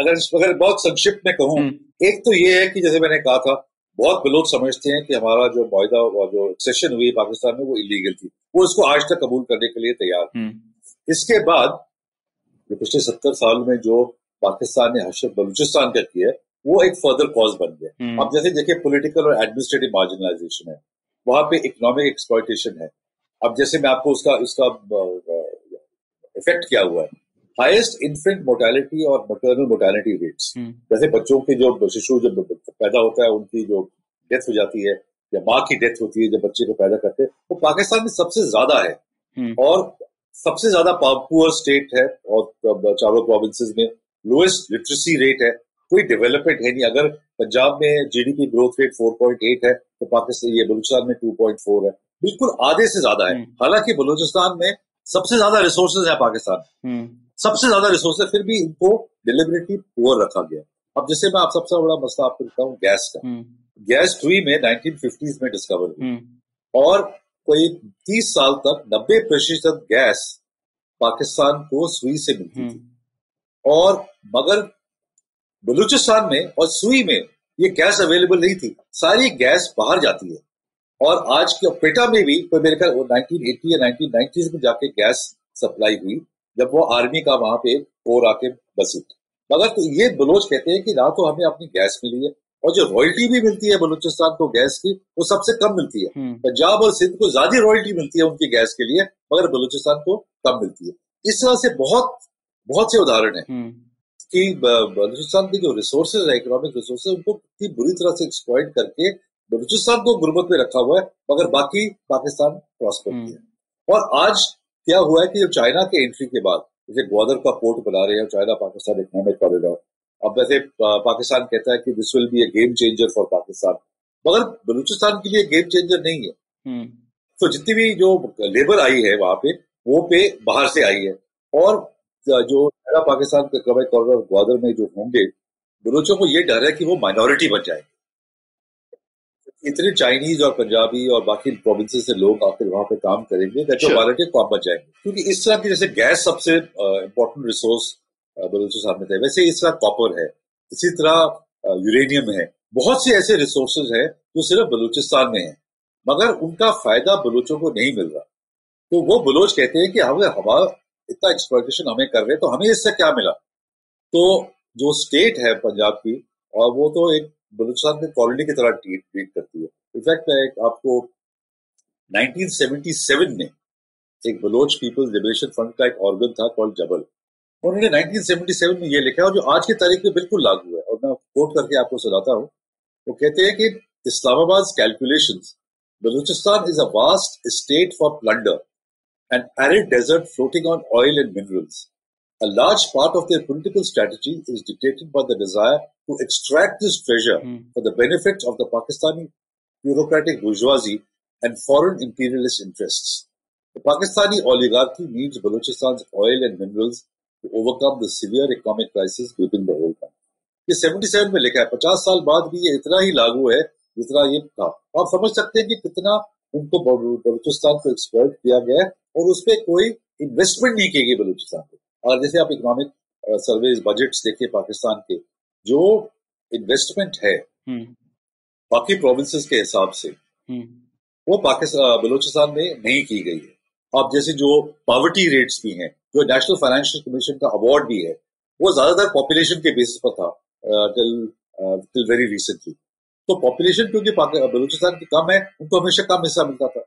अगर अगर बहुत संक्षिप्त में कहूँ हम्म। एक तो ये है कि जैसे मैंने कहा था बहुत लोग समझते हैं कि हमारा जो मुआदा और जो सेशन हुई पाकिस्तान में वो इलीगल थी। वो इसको आज तक कबूल करने के लिए तैयार हम्म, इसके बाद जो पिछले सत्तर साल में जो पाकिस्तान ने हशर बलूचिस्तान का किया वो एक फर्दर कॉज बन गया। हम्म। अब जैसे देखिए पॉलिटिकल और एडमिनिस्ट्रेटिव मार्जिनलाइजेशन है। वहाँ पे इकोनॉमिक एक्सप्लॉयटेशन है। अब जैसे मैं आपको उसका उसका इफ़ेक्ट क्या हुआ है। हाईएस्ट इन्फेंट मोर्टेलिटी और मटर्नल मोर्टेलिटी रेट्स जैसे बच्चों के जो शिशु जब पैदा होता है उनकी जो डेथ हो जाती है या माँ की डेथ होती है जब बच्चे को पैदा करते हैं वो पाकिस्तान में सबसे ज़्यादा है। हम्म, और सबसे ज़्यादा पुअर स्टेट है और चारों प्रोविंसेस में लोएस्ट लिटरेसी रेट है। कोई डेवलपमेंट है नहीं। अगर पंजाब में जीडीपी ग्रोथ रेट 4.8 है तो पाकिस्तान ये बलूचिस्तान में 2.4 है। बिल्कुल आधे से ज़्यादा है। हम्म। हालाँकि बलूचिस्तान में सबसे ज़्यादा रिसोर्सेज है पाकिस्तान। हम्म, सबसे ज़्यादा रिसोर्सेज फिर भी इनको डिलिबरेटली पुअर रखा गया। अब जैसे मैं आप सबसे बड़ा मसला आपको बताऊँ गैस का। हम्म, गैस ट्री में 1950s में डिस्कवर हुई हम्म, और कोई 30 साल तक 90 प्रतिशत गैस पाकिस्तान को सुई से मिलती थी। हम्म, और मगर बलूचिस्तान में और सुई में ये गैस अवेलेबल नहीं थी। सारी गैस बाहर जाती है। और आज के पेटा में भी तो मेरे ख्याल 1980 या 1990s में जाके गैस सप्लाई हुई जब वो आर्मी का वहाँ पे कोर आके बसी। मगर तो ये बलोच कहते हैं कि ना तो हमें अपनी गैस मिली है और जो रॉयल्टी भी मिलती है बलूचिस्तान को गैस की वो सबसे कम मिलती है। हम्म, पंजाब और सिंध को ज़्यादा रॉयल्टी मिलती है उनकी गैस के लिए मगर बलूचिस्तान को कम मिलती है। इस तरह से बहुत बहुत से उदाहरण है। हम्म, कि बलूचिस्तान के जो रिसोर्सेज है इकोनॉमिक रिसोर्सेज उनको कितनी बुरी तरह से एक्सप्लॉइट करके बलूचिस्तान को गुर्बत में रखा हुआ है मगर बाकी पाकिस्तान प्रॉस्पर हम्म। किया और आज क्या हुआ है कि जब चाइना के एंट्री के बाद जैसे ग्वादर का पोर्ट बना रहे हैं चाइना पाकिस्तान इकोनॉमिक कॉरिडोर अब वैसे पाकिस्तान कहता है कि this will be a game changer for Pakistan. मगर बलूचिस्तान के लिए गेम चेंजर नहीं है। हम्म, तो जितनी भी जो लेबर आई है वहाँ पे वो पे बाहर से आई है। और जो नया पाकिस्तान के कबाई कॉरिडोर ग्वादर में जो होंगे बलोचों को ये डर है कि वो माइनॉरिटी बन जाएँगे। इतने चाइनीज़ और पंजाबी और बाकी प्रोविंसेस से लोग आकर वहाँ पे काम करेंगे. माइनॉरिटी कम बन जाएँगे। क्योंकि इस तरह की जैसे गैस सबसे इम्पोर्टेंट रिसोर्स बलूचिस्तान में थे। वैसे इस तरह कॉपर है इसी तरह यूरेनियम है। बहुत से ऐसे रिसोर्सेज हैं जो सिर्फ़ बलूचिस्तान में है मगर उनका फ़ायदा बलोचों को नहीं मिल रहा। तो वो बलोच कहते हैं कि हमें हमारा इतना एक्सप्लॉइटेशन हमें कर रहे तो हमें इससे क्या मिला? तो जो स्टेट है पंजाब की और वो तो एक बलूचिस्तान की कॉलोनी की तरह ट्रीट ट्रीट करती है। इनफैक्ट मैं एक आपको 1977 में एक बलोच पीपल्स लिबरेशन फ्रंट का एक ऑर्गन था कॉल्ड जबल उन्होंने 1977 में ये लिखा और जो आज की तारीख में बिल्कुल लागू है। और मैं कोट करके आपको सुनाता हूँ। वो कहते हैं कि Islamabad calculation Balochistan is a vast estate for plunder, an arid desert floating on oil and minerals. A large part of their political strategy is dictated by the desire to extract this treasure Hmm. for the benefit of the Pakistani bureaucratic bourgeoisie and foreign imperialist interests. The Pakistani oligarchy needs Balochistan's oil and minerals to overcome the severe economic crisis gripping the whole country. ये seventy seven में लिखा है पचास साल बाद भी ये इतना ही लागू है जितना ये था आप समझ सकते हैं कि कितना उनको बलूचिस्तान को एक्सप्लोर किया गया है और उस पर कोई इन्वेस्टमेंट नहीं की गई बलूचिस्तान पे और जैसे आप इकोनॉमिक सर्वे बजट देखिए पाकिस्तान के जो इन्वेस्टमेंट है हम्म। बाकी प्रोविंसेस के हिसाब से हम्म। वो पाकिस्तान बलूचिस्तान में नहीं की गई है अब जैसे जो पॉवर्टी रेट्स भी हैं जो नेशनल फाइनेंशियल कमीशन का अवार्ड भी है वो ज़्यादातर पॉपुलेशन के बेसिस पर था टिल टिल वेरी रिसेंटली तो पॉपुलेशन क्योंकि बलूचिस्तान की कम है उनको हमेशा कम हिस्सा मिलता था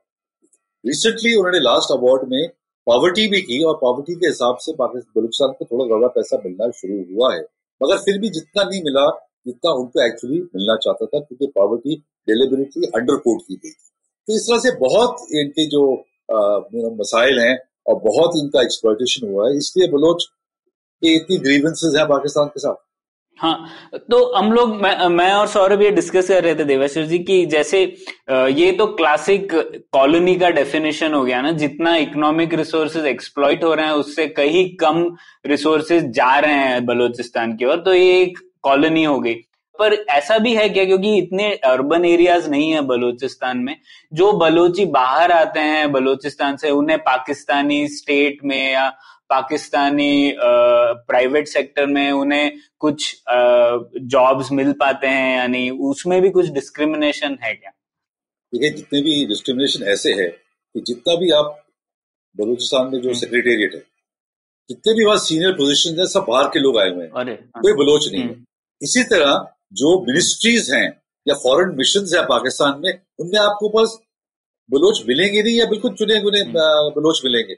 रिसेंटली उन्होंने लास्ट अवार्ड में पॉवर्टी भी की और पॉवर्टी के हिसाब से बलूचिस्तान को थोड़ा ज़्यादा पैसा मिलना शुरू हुआ है। मगर फिर भी जितना नहीं मिला, जितना उनको एक्चुअली मिलना चाहता था, क्योंकि पॉवर्टी डिलीबरेटली अंडर कोट की गई थी। तो इस तरह से बहुत इनके जो मसाइल हैं और बहुत इनका एक्सप्लोटेशन हुआ है। इसलिए बलोच की इतनी ग्रीवेंसेज है पाकिस्तान के साथ। हाँ तो हम लोग मैं, मैं और सौरभ ये डिस्कस कर रहे थे देवेश्वर जी की जैसे ये तो क्लासिक कॉलोनी का डेफिनेशन हो गया ना जितना इकोनॉमिक रिसोर्सेज एक्सप्लॉइट हो रहे हैं उससे कहीं कम रिसोर्सेज जा रहे हैं बलूचिस्तान की ओर तो ये एक कॉलोनी हो गई। पर ऐसा भी है क्या क्योंकि इतने अर्बन एरियाज़ नहीं है बलूचिस्तान में जो बलोची बाहर आते हैं बलूचिस्तान से उन्हें पाकिस्तानी स्टेट में या पाकिस्तानी प्राइवेट सेक्टर में उन्हें कुछ जॉब्स मिल पाते हैं यानी उसमें भी कुछ डिस्क्रिमिनेशन है क्या देखिए जितने भी डिस्क्रिमिनेशन ऐसे है कि जितना भी आप बलूचिस्तान में जो सेक्रेटेरिएट हम्म। है जितने भी वहाँ सीनियर पोजीशन है सब बाहर के लोग आए हुए हैं हाँ। कोई बलोच नहीं है हम्म। इसी तरह जो मिनिस्ट्रीज हैं या फॉरेन मिशन है पाकिस्तान में उनमें आपको बस बलोच मिलेंगे नहीं या बिल्कुल चुने गुने हम्म। बलोच मिलेंगे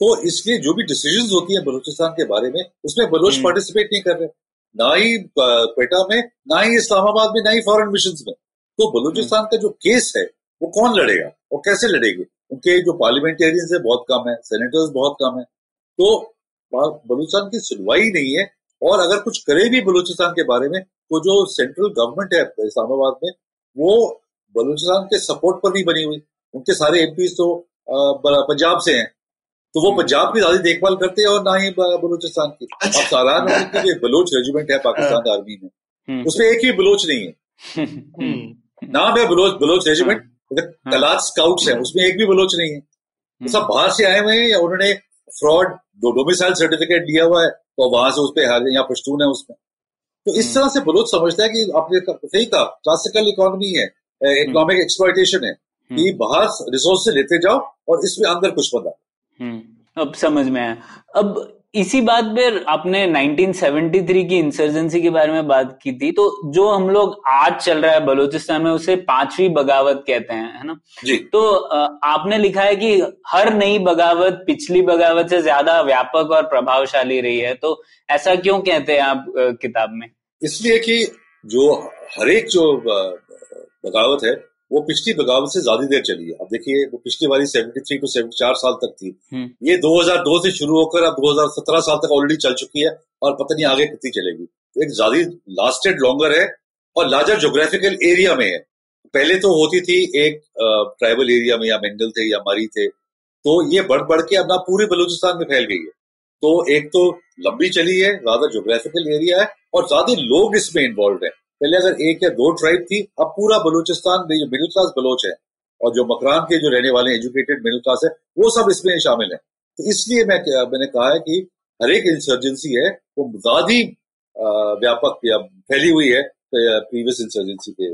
तो इसलिए जो भी डिसीज़न होती है बलूचिस्तान के बारे में उसमें बलोच पार्टिसिपेट नहीं कर रहे। ना ही क्वेटा में ना ही इस्लामाबाद में ना ही फॉरन मिशन में। तो बलूचिस्तान का जो केस है वो कौन लड़ेगा? और कैसे लड़ेगी? उनके जो पार्लियामेंटेरियंस है बहुत कम है सेनेटर्स बहुत कम है। तो बलूचिस्तान की सुनवाई नहीं है और अगर कुछ करे भी बलूचिस्तान के बारे में तो जो सेंट्रल गवर्नमेंट है इस्लामाबाद में वो बलूचिस्तान के सपोर्ट पर नहीं बनी हुई। उनके सारे एम तो पंजाब से हैं। तो वो पंजाब की ज़्यादा देखभाल करते हैं और ना ही बलूचिस्तान की। अब अच्छा। सालान की बलोच रेजिमेंट है पाकिस्तान हाँ। आर्मी में। हम्म। उसमें एक ही बलोच नहीं है। हम्म। नाम है बलोच बलोच रेजिमेंट हाँ। कलात स्काउट्स है उसमें एक भी बलोच नहीं है। तो सब बाहर से आए हुए हैं या उन्होंने फ्रॉड डोमिसाइल सर्टिफिकेट लिया हुआ है तो वहाँ से उस पर यहाँ पश्तून है उसमें। तो इस तरह से बलोच समझता है कि आपने सही कहा क्लासिकल इकोनॉमी है इकोनॉमिक एक्सप्लाइटेशन है कि बाहर रिसोर्स से लेते जाओ और इसमें अंदर कुछ बता हम्म। अब समझ में आया। अब इसी बात पर आपने 1973 की इंसर्जेंसी के बारे में बात की थी तो जो हम लोग आज चल रहा है बलूचिस्तान में उसे पांचवी बगावत कहते हैं है ना? जी। तो आपने लिखा है कि हर नई बगावत पिछली बगावत से ज़्यादा व्यापक और प्रभावशाली रही है तो ऐसा क्यों कहते हैं आप किताब में? इसलिए कि जो हरेक जो बगावत है वो पिछली बगावत से ज़्यादा देर चली है। अब देखिए वो पिछली वाली 73 टू 74 साल तक थी। हम्म। ये 2002 से शुरू होकर अब 2017 साल तक ऑलरेडी चल चुकी है और पता नहीं आगे कितनी चलेगी। तो एक ज़्यादा लास्टेड लॉन्गर है और लार्जर जोग्राफिकल एरिया में है। पहले तो होती थी एक ट्राइबल एरिया में या मेंगल थे या मरी थे। तो ये बढ़ बढ़ के अब ना पूरे बलूचिस्तान में फैल गई है। तो एक तो लंबी चली है ज़्यादा जोग्राफिकल एरिया है और ज़्यादा लोग इसमें इन्वॉल्व है। पहले अगर एक या दो ट्राइब थी, अब पूरा बलूचिस्तान में जो मिडिल क्लास बलोच है और जो मकरान के जो रहने वाले एजुकेटेड मिडिल क्लास है, वो सब इसमें शामिल है। तो इसलिए मैं मैंने कहा है कि हर एक इंसर्जेंसी है, वो ज़्यादा व्यापक या फैली हुई है प्रीवियस इंसर्जेंसी के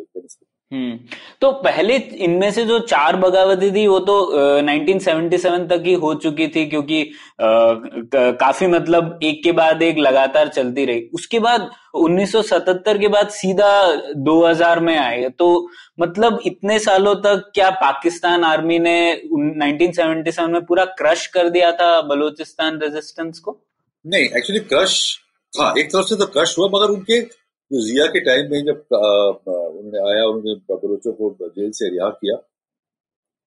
हम्म। तो पहले इनमें से जो चार बगावती थी वो तो आ, 1977 तक ही हो चुकी थी क्योंकि आ, काफ़ी मतलब एक के बाद एक लगातार चलती रही। उसके बाद 1977 के बाद सीधा 2000 में आए। तो मतलब इतने सालों तक क्या पाकिस्तान आर्मी ने 1977 में पूरा क्रश कर दिया था बलूचिस्तान रेजिस्टेंस को? नहीं एक्चुअली क्रश था। एक तरफ़ से तो क्रश हुआ मगर उनके तो जिया के टाइम में जब उन्होंने आया उन्होंने बलोचों को जेल से रिहा किया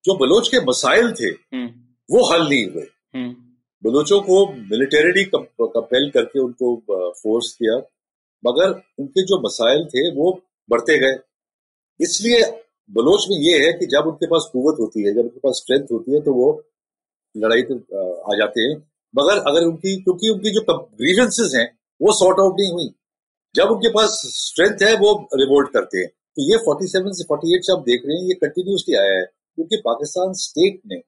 जो बलोच के मसाइल थे हम्म। वो हल नहीं हुए हम्म। बलोचों को मिलिटरी कंपेल करके उनको फोर्स किया मगर उनके जो मसाइल थे वो बढ़ते गए इसलिए बलोच में ये है कि जब उनके पास कुवत होती है जब उनके पास स्ट्रेंथ होती है तो वो लड़ाई तो आ जाते हैं मगर अगर उनकी क्योंकि उनकी जो ग्रीवेंसेस हैं वो सॉर्ट आउट नहीं हुई जब उनके पास स्ट्रेंथ है, वो रिवोल्ट करते हैं। तो ये 47 से 48 से आप देख रहे हैं, ये कंटिन्यूसली आया है। क्योंकि पाकिस्तान स्टेट ने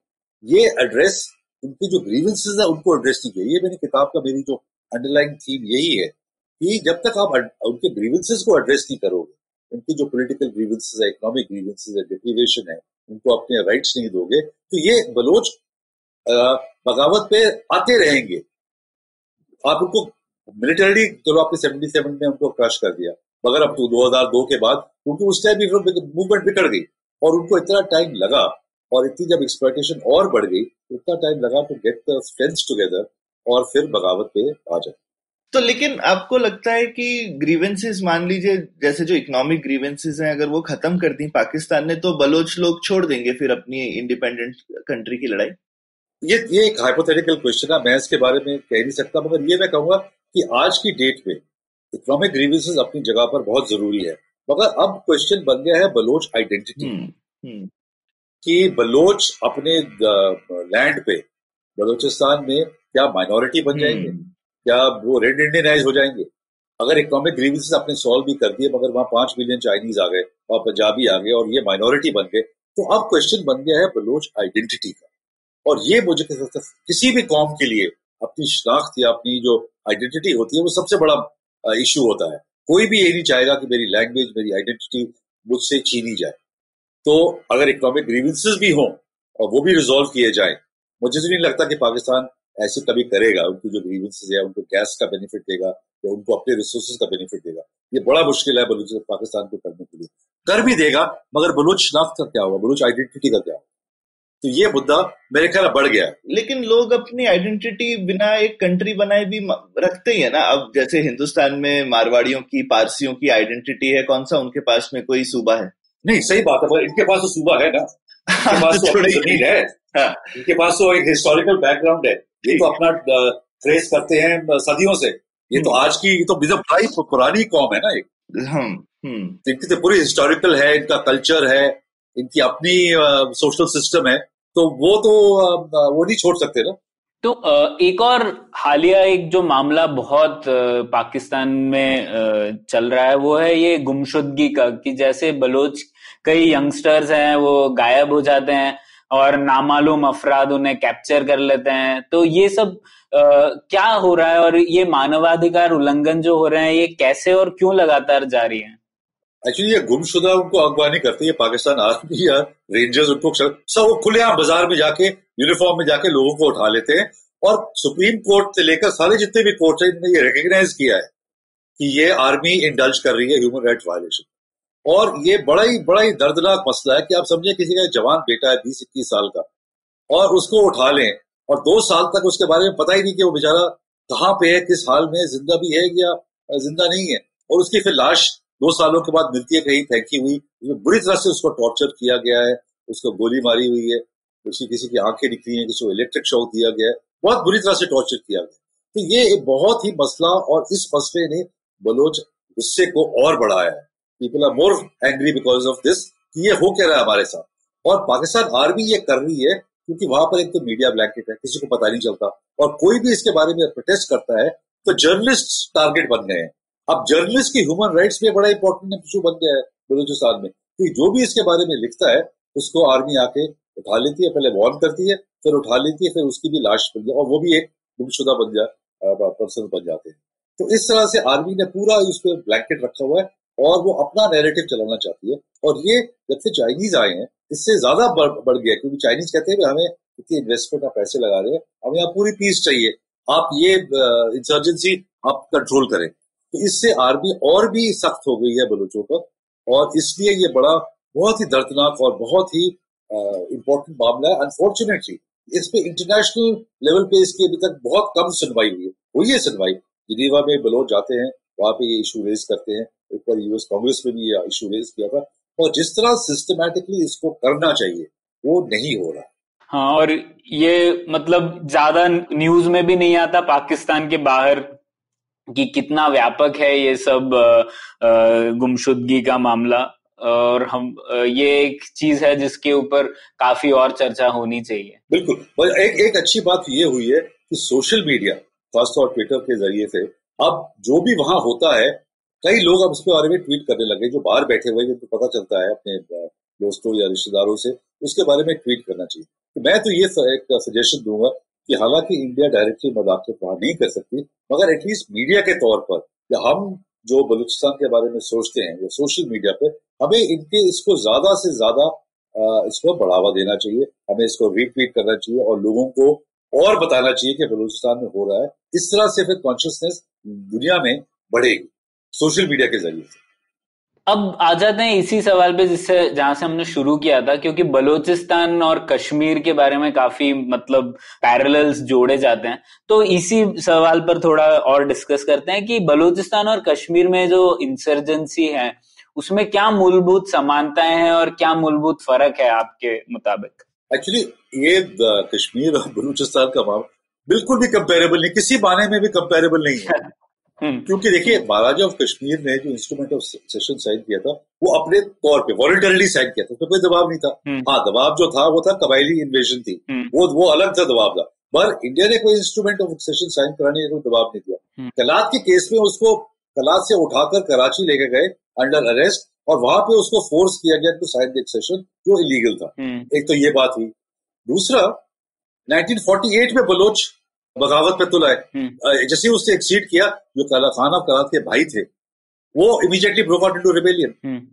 ये एड्रेस उनके जो ग्रीवेंसेज है, उनको एड्रेस नहीं किया। ये मेरी किताब का मेरी जो अंडरलाइन थीम यही है कि जब तक आप उनके ग्रीवेंसेज को एड्रेस नहीं करोगे, उनकी जो पोलिटिकल ग्रीवेंसेज है इकोनॉमिक ग्रीवेंसेज है डिप्रीवेशन है, उनको अपने राइट्स नहीं दोगे तो ये बलोच बगावत पे आते रहेंगे। आप उनको मिलिटरी चलो आपने सेवेंटी सेवन में उनको क्रश कर दिया। मगर अब तो 2002 के बाद क्योंकि उस टाइम भी मूवमेंट बिगड़ गई और उनको इतना टाइम लगा और इतनी जब एक्सप्लोटेशन और बढ़ गई तो इतना टाइम लगा to get the strength together और फिर बगावत पे आ जाए। तो लेकिन आपको लगता है कि ग्रीवेंसेस मान लीजिए जैसे जो इकोनॉमिक ग्रीवेंसेस हैं अगर वो खत्म कर दी पाकिस्तान ने तो बलोच लोग छोड़ देंगे फिर अपनी इंडिपेंडेंट कंट्री की लड़ाई? ये ये एक हाइपोथेटिकल क्वेश्चन है मैं इसके बारे में कह नहीं सकता मगर ये मैं कहूँगा कि आज की डेट में इकोनॉमिक ग्रीवेंसेस अपनी जगह पर बहुत ज़रूरी है। मगर अब क्वेश्चन बन गया है बलोच आइडेंटिटी हम्म, हम्म। कि बलोच अपने लैंड पे बलोचिस्तान में क्या माइनॉरिटी बन जाएँगे? हम्म। क्या वो रेड इंडियनाइज हो जाएँगे? अगर इकोनॉमिक ग्रीवेंसेस आपने सॉल्व भी कर दिए मगर वहाँ पाँच मिलियन चाइनीज़ आ गए और पंजाबी आ गए और ये माइनॉरिटी बन गए तो अब क्वेश्चन बन गया है बलोच आइडेंटिटी का। और ये मुझे किसी भी कौम के लिए अपनी शनाख्त या अपनी जो आइडेंटिटी होती है, वो सबसे बड़ा इश्यू होता है। कोई भी ये नहीं चाहेगा कि मेरी लैंग्वेज मेरी आइडेंटिटी मुझसे छीनी जाए। तो अगर इकोनॉमिक ग्रीवेंसेस भी हों और वो भी रिजोल्व किए जाए, मुझे तो नहीं लगता कि पाकिस्तान ऐसे कभी करेगा। उनकी जो ग्रीवेंसेज है, उनको गैस का बेनिफिट देगा या उनको अपने रिसोर्सेज का बेनिफिट देगा। ये बड़ा मुश्किल है बलूच, पाकिस्तान को करने के लिए। कर भी देगा, मगर बलूच शनाख्त का क्या होगा? बलूच आइडेंटिटी का क्या होगा? तो ये मुद्दा मेरे ख्याल बढ़ गया। लेकिन लोग अपनी आइडेंटिटी बिना एक कंट्री बनाए भी रखते ही है ना। अब जैसे हिंदुस्तान में मारवाड़ियों की पारसियों की आइडेंटिटी है कौन सा उनके पास में कोई सूबा है? नहीं सही बात है इनके पास तो सूबा है ना। इनके पास तो ज़मीन है। हाँ। इनके पास तो एक हिस्टोरिकल बैकग्राउंड है। ये तो अपना ट्रेस करते हैं सदियों से। ये तो हम्म। आज की ये तो बड़ी पुरानी कौम है ना एक। हम्म, हम्म। इनकी तो पूरी हिस्टोरिकल है इनका कल्चर है। इनकी अपनी सोशल सिस्टम है तो वो तो वो नहीं छोड़ सकते ना। तो एक और हालिया एक जो मामला बहुत पाकिस्तान में चल रहा है वो है ये गुमशुदगी का कि जैसे बलोच कई यंगस्टर्स हैं वो गायब हो जाते हैं और नामालूम अफराद उन्हें कैप्चर कर लेते हैं। तो ये सब आ, क्या हो रहा है और ये मानवाधिकार उल्लंघन जो हो रहे हैं ये कैसे और क्यों लगातार जारी है? एक्चुअली ये गुमशुदा उनको अगवानी करती है पाकिस्तान आर्मी या रेंजर्स उनको सब वो खुलेआम बाज़ार में जाके यूनिफॉर्म में जाके लोगों को उठा लेते हैं। और सुप्रीम कोर्ट से लेकर सारे जितने भी कोर्ट है, इन्होंने ये रिकग्नाइज किया है कि ये आर्मी इंडल्ज कर रही है ह्यूमन राइट वायलेशन और ये बड़ा ही बड़ा ही दर्दनाक मसला है कि आप समझे किसी का जवान बेटा है, बीस, इक्कीस साल का, और उसको उठा लें, और दो साल तक उसके बारे में पता ही नहीं कि वो बेचारा कहाँ पे है, किस हाल में ज़िंदा भी है या ज़िंदा नहीं है। और उसकी फिर लाश दो सालों के बाद मिलती है, कहीं फेंकी हुई। उसमें बुरी तरह से उसको टॉर्चर किया गया है, उसको गोली मारी हुई है, उसकी किसी की आँखें निकली हैं, किसी को इलेक्ट्रिक शॉक दिया गया है। बहुत बुरी तरह से टॉर्चर किया गया तो ये एक बहुत ही मसला और इस मसले ने बलोच गुस्से को और बढ़ाया है। People are more angry because of this कि ये हो क्या रहा है हमारे साथ? और पाकिस्तान आर्मी ये कर रही है क्योंकि वहाँ पर एक तो मीडिया ब्लैंकेट है, किसी को पता नहीं चलता। और कोई भी इसके बारे में प्रोटेस्ट करता है तो जर्नलिस्ट टारगेट बन गए हैं। अब जर्नलिस्ट की ह्यूमन राइट्स में बड़ा इंपॉर्टेंट इशू बन गया है बलूचिस्तान में। कि जो भी इसके बारे में लिखता है उसको आर्मी आके उठा लेती है पहले वॉर्न करती है फिर उठा लेती है फिर उसकी भी लाश बन जाए और वो भी एक गुमशुदा बन जाए पर्सन बन जाते हैं। तो इस तरह से आर्मी ने पूरा उस पर ब्लैंकेट रखा हुआ है और वो अपना नैरेटिव चलाना चाहती है। और ये जब से चाइनीज़ आए हैं इससे ज़्यादा बढ़, बढ़ गया क्योंकि चाइनीज़ कहते हैं हमें इतनी इन्वेस्टमेंट का पैसे लगा रहे हैं हमें यहाँ पूरी पीस चाहिए। आप ये इंसर्जेंसी आप कंट्रोल करें। तो इससे आर्मी और भी सख्त हो गई है बलूचों पर। और इसलिए ये बड़ा बहुत ही दर्दनाक और बहुत ही इम्पोर्टेंट मामला है। अनफॉर्चुनेटली इस पे इंटरनेशनल लेवल पे इसकी अभी तक बहुत कम सुनवाई हुई है। हुई है सुनवाई। जिनेवा में बलोच जाते हैं, वहाँ पे ये इशू रेज करते हैं। एक बार यूएस कांग्रेस में भी ये इशू रेज किया था। और जिस तरह सिस्टमेटिकली इसको करना चाहिए, वो नहीं हो रहा। हाँ और ये मतलब ज़्यादा न्यूज़ में भी नहीं आता। पाकिस्तान के बाहर कि कितना व्यापक है ये सब गुमशुदगी का मामला। और हम ये एक चीज़ है जिसके ऊपर काफ़ी और चर्चा होनी चाहिए। बिल्कुल। और एक एक अच्छी बात ये हुई है कि सोशल मीडिया, खासतौर ट्विटर के ज़रिए से, अब जो भी वहाँ होता है, कई लोग अब उसके बारे में ट्वीट करने लगे जो बाहर बैठे हुए जिनको पता चलता है अपने दोस्तों या रिश्तेदारों से, उसके बारे में ट्वीट करना चाहिए। तो मैं तो ये एक सजेशन दूँगा कि हालाँकि इंडिया डायरेक्टली मदाखलत वहाँ नहीं कर सकती, मगर एटलीस्ट मीडिया के तौर पर, या हम जो बलूचिस्तान के बारे में सोचते हैं, या सोशल मीडिया पे, हमें इनके, इसको ज़्यादा से ज़्यादा इसको बढ़ावा देना चाहिए, हमें इसको रीट्वीट करना चाहिए, और लोगों को और बताना चाहिए कि बलूचिस्तान में हो रहा है। इस तरह से फिर कॉन्शियसनेस दुनिया में बढ़ेगी सोशल मीडिया के ज़रिए से। अब आ जाते हैं इसी सवाल पे जिससे जहाँ से हमने शुरू किया था क्योंकि बलोचिस्तान और कश्मीर के बारे में काफ़ी मतलब पैरेलल्स जोड़े जाते हैं तो इसी सवाल पर थोड़ा और डिस्कस करते हैं कि बलोचिस्तान और कश्मीर में जो इंसर्जेंसी है उसमें क्या मूलभूत समानताएँ हैं और क्या मूलभूत फ़र्क है आपके मुताबिक एक्चुअली ये कश्मीर और बलूचिस्तान का मामला बिल्कुल भी कंपेरेबल नहीं किसी माने में भी कंपेरेबल नहीं है। क्योंकि देखिए महाराजा ऑफ़ कश्मीर ने जो इंस्ट्रूमेंट ऑफ़ सेशन साइन किया था वो अपने तौर पे वॉलंटरली साइन किया था उसमें कोई दबाव नहीं था। हम्म। हाँ दबाव जो था वो था कबायली इन्वेजन थी। हम्म। वो वो अलग था दबाव था पर इंडिया ने कोई इंस्ट्रूमेंट ऑफ़ सेशन साइन कराने का कोई दबाव नहीं दिया। कलात के केस में उसको कलात से उठाकर कराची लेके गए अंडर अरेस्ट और वहाँ पे उसको फोर्स किया गया टू साइन सेशन जो इलीगल था। एक तो ये बात हुई। दूसरा 1948 में बलोच बगावत पे तुला है हम्म। जैसे उसने एक्सीड किया जो खान ऑफ़ कलात के भाई थे वो immediately broke out into rebellion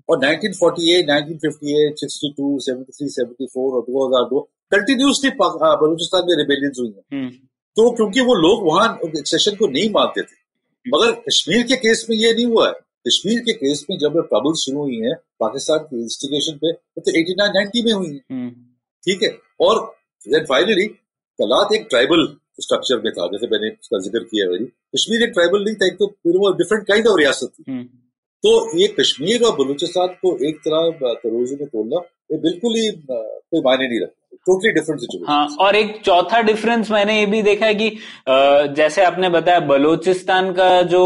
और 1948, 1958, 62, 73, 74 और 2002 कंटिन्यूसली बलूचिस्तान में रिबेलियंस हुई हैं। हम्म। तो क्योंकि वो लोग वहाँ सेशन को नहीं मानते थे। मगर कश्मीर के केस में ये नहीं हुआ है। कश्मीर के केस में जब ट्रबल शुरू हुई है पाकिस्तान की इंस्टिगेशन पे तो एटी नाइन नाइनटी में हुई है। हम्म। ठीक है? और देन फाइनली कलात एक ट्राइबल स्ट्रक्चर में था जैसे मैंने उसका ज़िक्र किया है कश्मीर एक ट्राइबल नहीं था एक तो वो डिफरेंट काइंड ऑफ़ रियासत थी। हम्म। तो ये कश्मीर और बलूचिस्तान को एक तरह तरोजू में तोड़ना ये बिल्कुल ही कोई मायने नहीं रखता। टोटली डिफरेंट सिचुएशन हाँ और एक चौथा डिफरेंस मैंने ये भी देखा है कि जैसे आपने बताया बलूचिस्तान का जो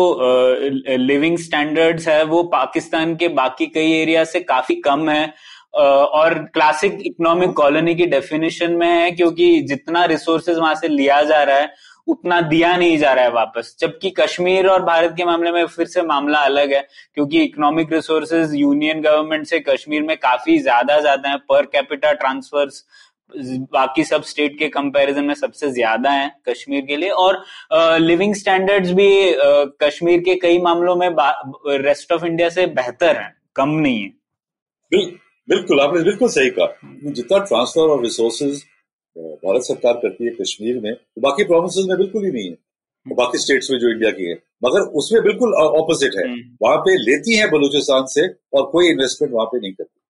लिविंग स्टैंडर्ड्स है वो पाकिस्तान के बाकी कई एरिया से काफ़ी कम है। और क्लासिक इकोनॉमिक कॉलोनी की डेफिनेशन में है क्योंकि जितना रिसोर्सेज वहाँ से लिया जा रहा है उतना दिया नहीं जा रहा है वापस। जबकि कश्मीर और भारत के मामले में फिर से मामला अलग है क्योंकि इकोनॉमिक रिसोर्सेज यूनियन गवर्नमेंट से कश्मीर में काफ़ी ज़्यादा ज़्यादा है पर कैपिटा ट्रांसफर्स बाकी सब स्टेट के कंपैरिजन में सबसे ज़्यादा है कश्मीर के लिए। और लिविंग स्टैंडर्ड्स भी आ, कश्मीर के कई मामलों में रेस्ट ऑफ़ इंडिया से बेहतर है कम नहीं है। बिल्कुल आपने बिल्कुल सही कहा। जितना ट्रांसफ़र और रिसोर्सेज भारत सरकार करती है कश्मीर में तो बाकी प्रोविंस में बिल्कुल ही नहीं है। तो बाकी स्टेट्स में जो इंडिया की है। मगर उसमें बिल्कुल ऑपोजिट है। हम्म। वहाँ पे लेती है बलूचिस्तान से और कोई इन्वेस्टमेंट वहाँ पे नहीं करती।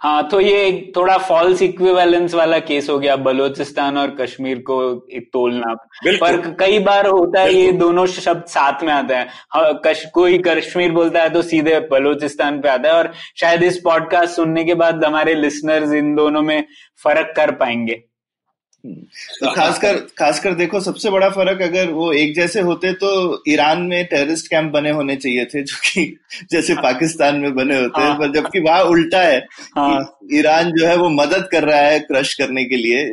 हाँ तो ये थोड़ा फॉल्स इक्विवेलेंस वाला केस हो गया बलोचिस्तान और कश्मीर को एक तोलना। पर कई बार होता है ये दोनों शब्द साथ में आते हैं। हाँ, कश, कोई कश्मीर बोलता है तो सीधे बलोचिस्तान पे आता है और शायद इस पॉडकास्ट सुनने के बाद हमारे लिसनर्स इन दोनों में फ़र्क कर पाएँगे। तो खासकर खासकर देखो सबसे बड़ा फ़र्क अगर वो एक जैसे होते तो ईरान में टेररिस्ट कैंप बने होने चाहिए थे जो कि जैसे पाकिस्तान में बने होते हैं हाँ। पर जबकि वहाँ उल्टा है हाँ। ईरान जो है वो मदद कर रहा है क्रश करने के लिए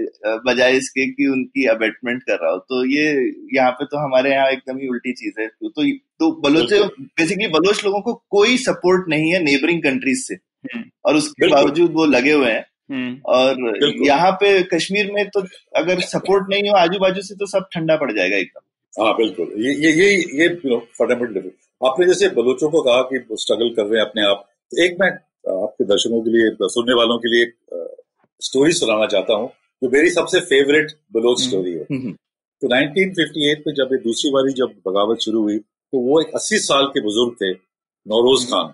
बजाय इसके कि उनकी अबेटमेंट कर रहा हो तो ये यहाँ पे तो हमारे यहाँ एकदम ही उल्टी चीज़ है तो तो, तो बलोच बेसिकली बलोच लोगों को कोई सपोर्ट नहीं है नेबरिंग कंट्रीज़ से हम्म। और उसके बावजूद वो लगे हुए हैं हम्म। और यहाँ पे कश्मीर में तो अगर सपोर्ट नहीं हो आजू बाजू से तो सब ठंडा पड़ जाएगा एकदम। हाँ बिल्कुल। ये ये ये ये फंडामेंटल आपने जैसे बलोचों को कहा कि स्ट्रगल कर रहे हैं अपने आप तो एक मैं आपके दर्शकों के लिए सुनने वालों के लिए एक स्टोरी सुनाना चाहता हूँ जो मेरी सबसे फेवरेट बलोच स्टोरी है। हम्म, हम्म। तो 1958 में जब ये दूसरी बारी जब बगावत शुरू हुई तो वो एक 80 साल के बुज़ुर्ग थे नौरोज खान।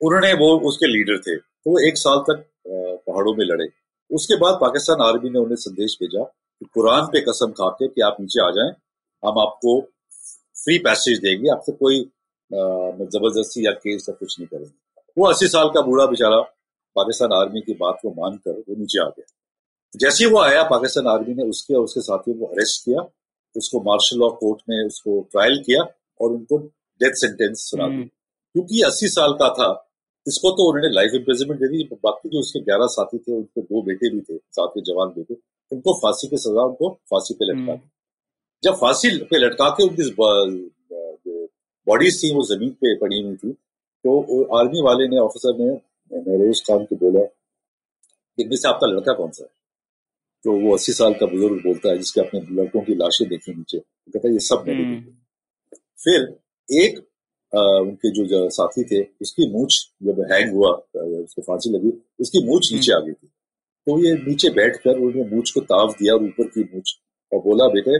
उन्होंने वो उसके लीडर थे। तो वो एक साल तक पहाड़ों में लड़े। उसके बाद पाकिस्तान आर्मी ने उन्हें संदेश भेजा कि कुरान पे कसम खा के कि आप नीचे आ जाएँ हम आपको फ्री पैसेज देंगे आपसे कोई ज़बरदस्ती या केस या कुछ नहीं करेंगे। वो अस्सी साल का बूढ़ा बेचारा पाकिस्तान आर्मी की बात को मानकर वो नीचे आ गया। जैसे वो आया पाकिस्तान आर्मी ने उसके और उसके साथियों को अरेस्ट किया उसको मार्शल लॉ कोर्ट में उसको ट्रायल किया और उनको डेथ सेंटेंस सुना दी हम्म। क्योंकि अस्सी साल का था इसको तो उन्होंने लाइफ इम्प्रिजनमेंट दे दी बाकी जो उसके ग्यारह साथी थे उनके दो बेटे भी थे साथ में जवान बेटे उनको फांसी की सजा उनको फांसी पे लटका दी हम्म। जब फांसी पे लटका के उनकी बॉडीज थी वो ज़मीन पे पड़ी हुई थी तो आर्मी वाले ने ऑफिसर ने नरोज खान को बोला इनमें से आपका लड़का कौन सा है तो वो अस्सी साल का बुज़ुर्ग बोलता है जिसके अपने लड़कों की लाशें देखी नीचे कहता है ये सब मेरे हम्म। फिर एक उनके जो साथी थे उसकी मूछ जब हैंग हुआ उसको फांसी लगी उसकी मूछ नीचे हम्म। आ गई थी। तो ये नीचे बैठकर उन्होंने मूछ को ताव दिया और ऊपर की मूछ और बोला बेटे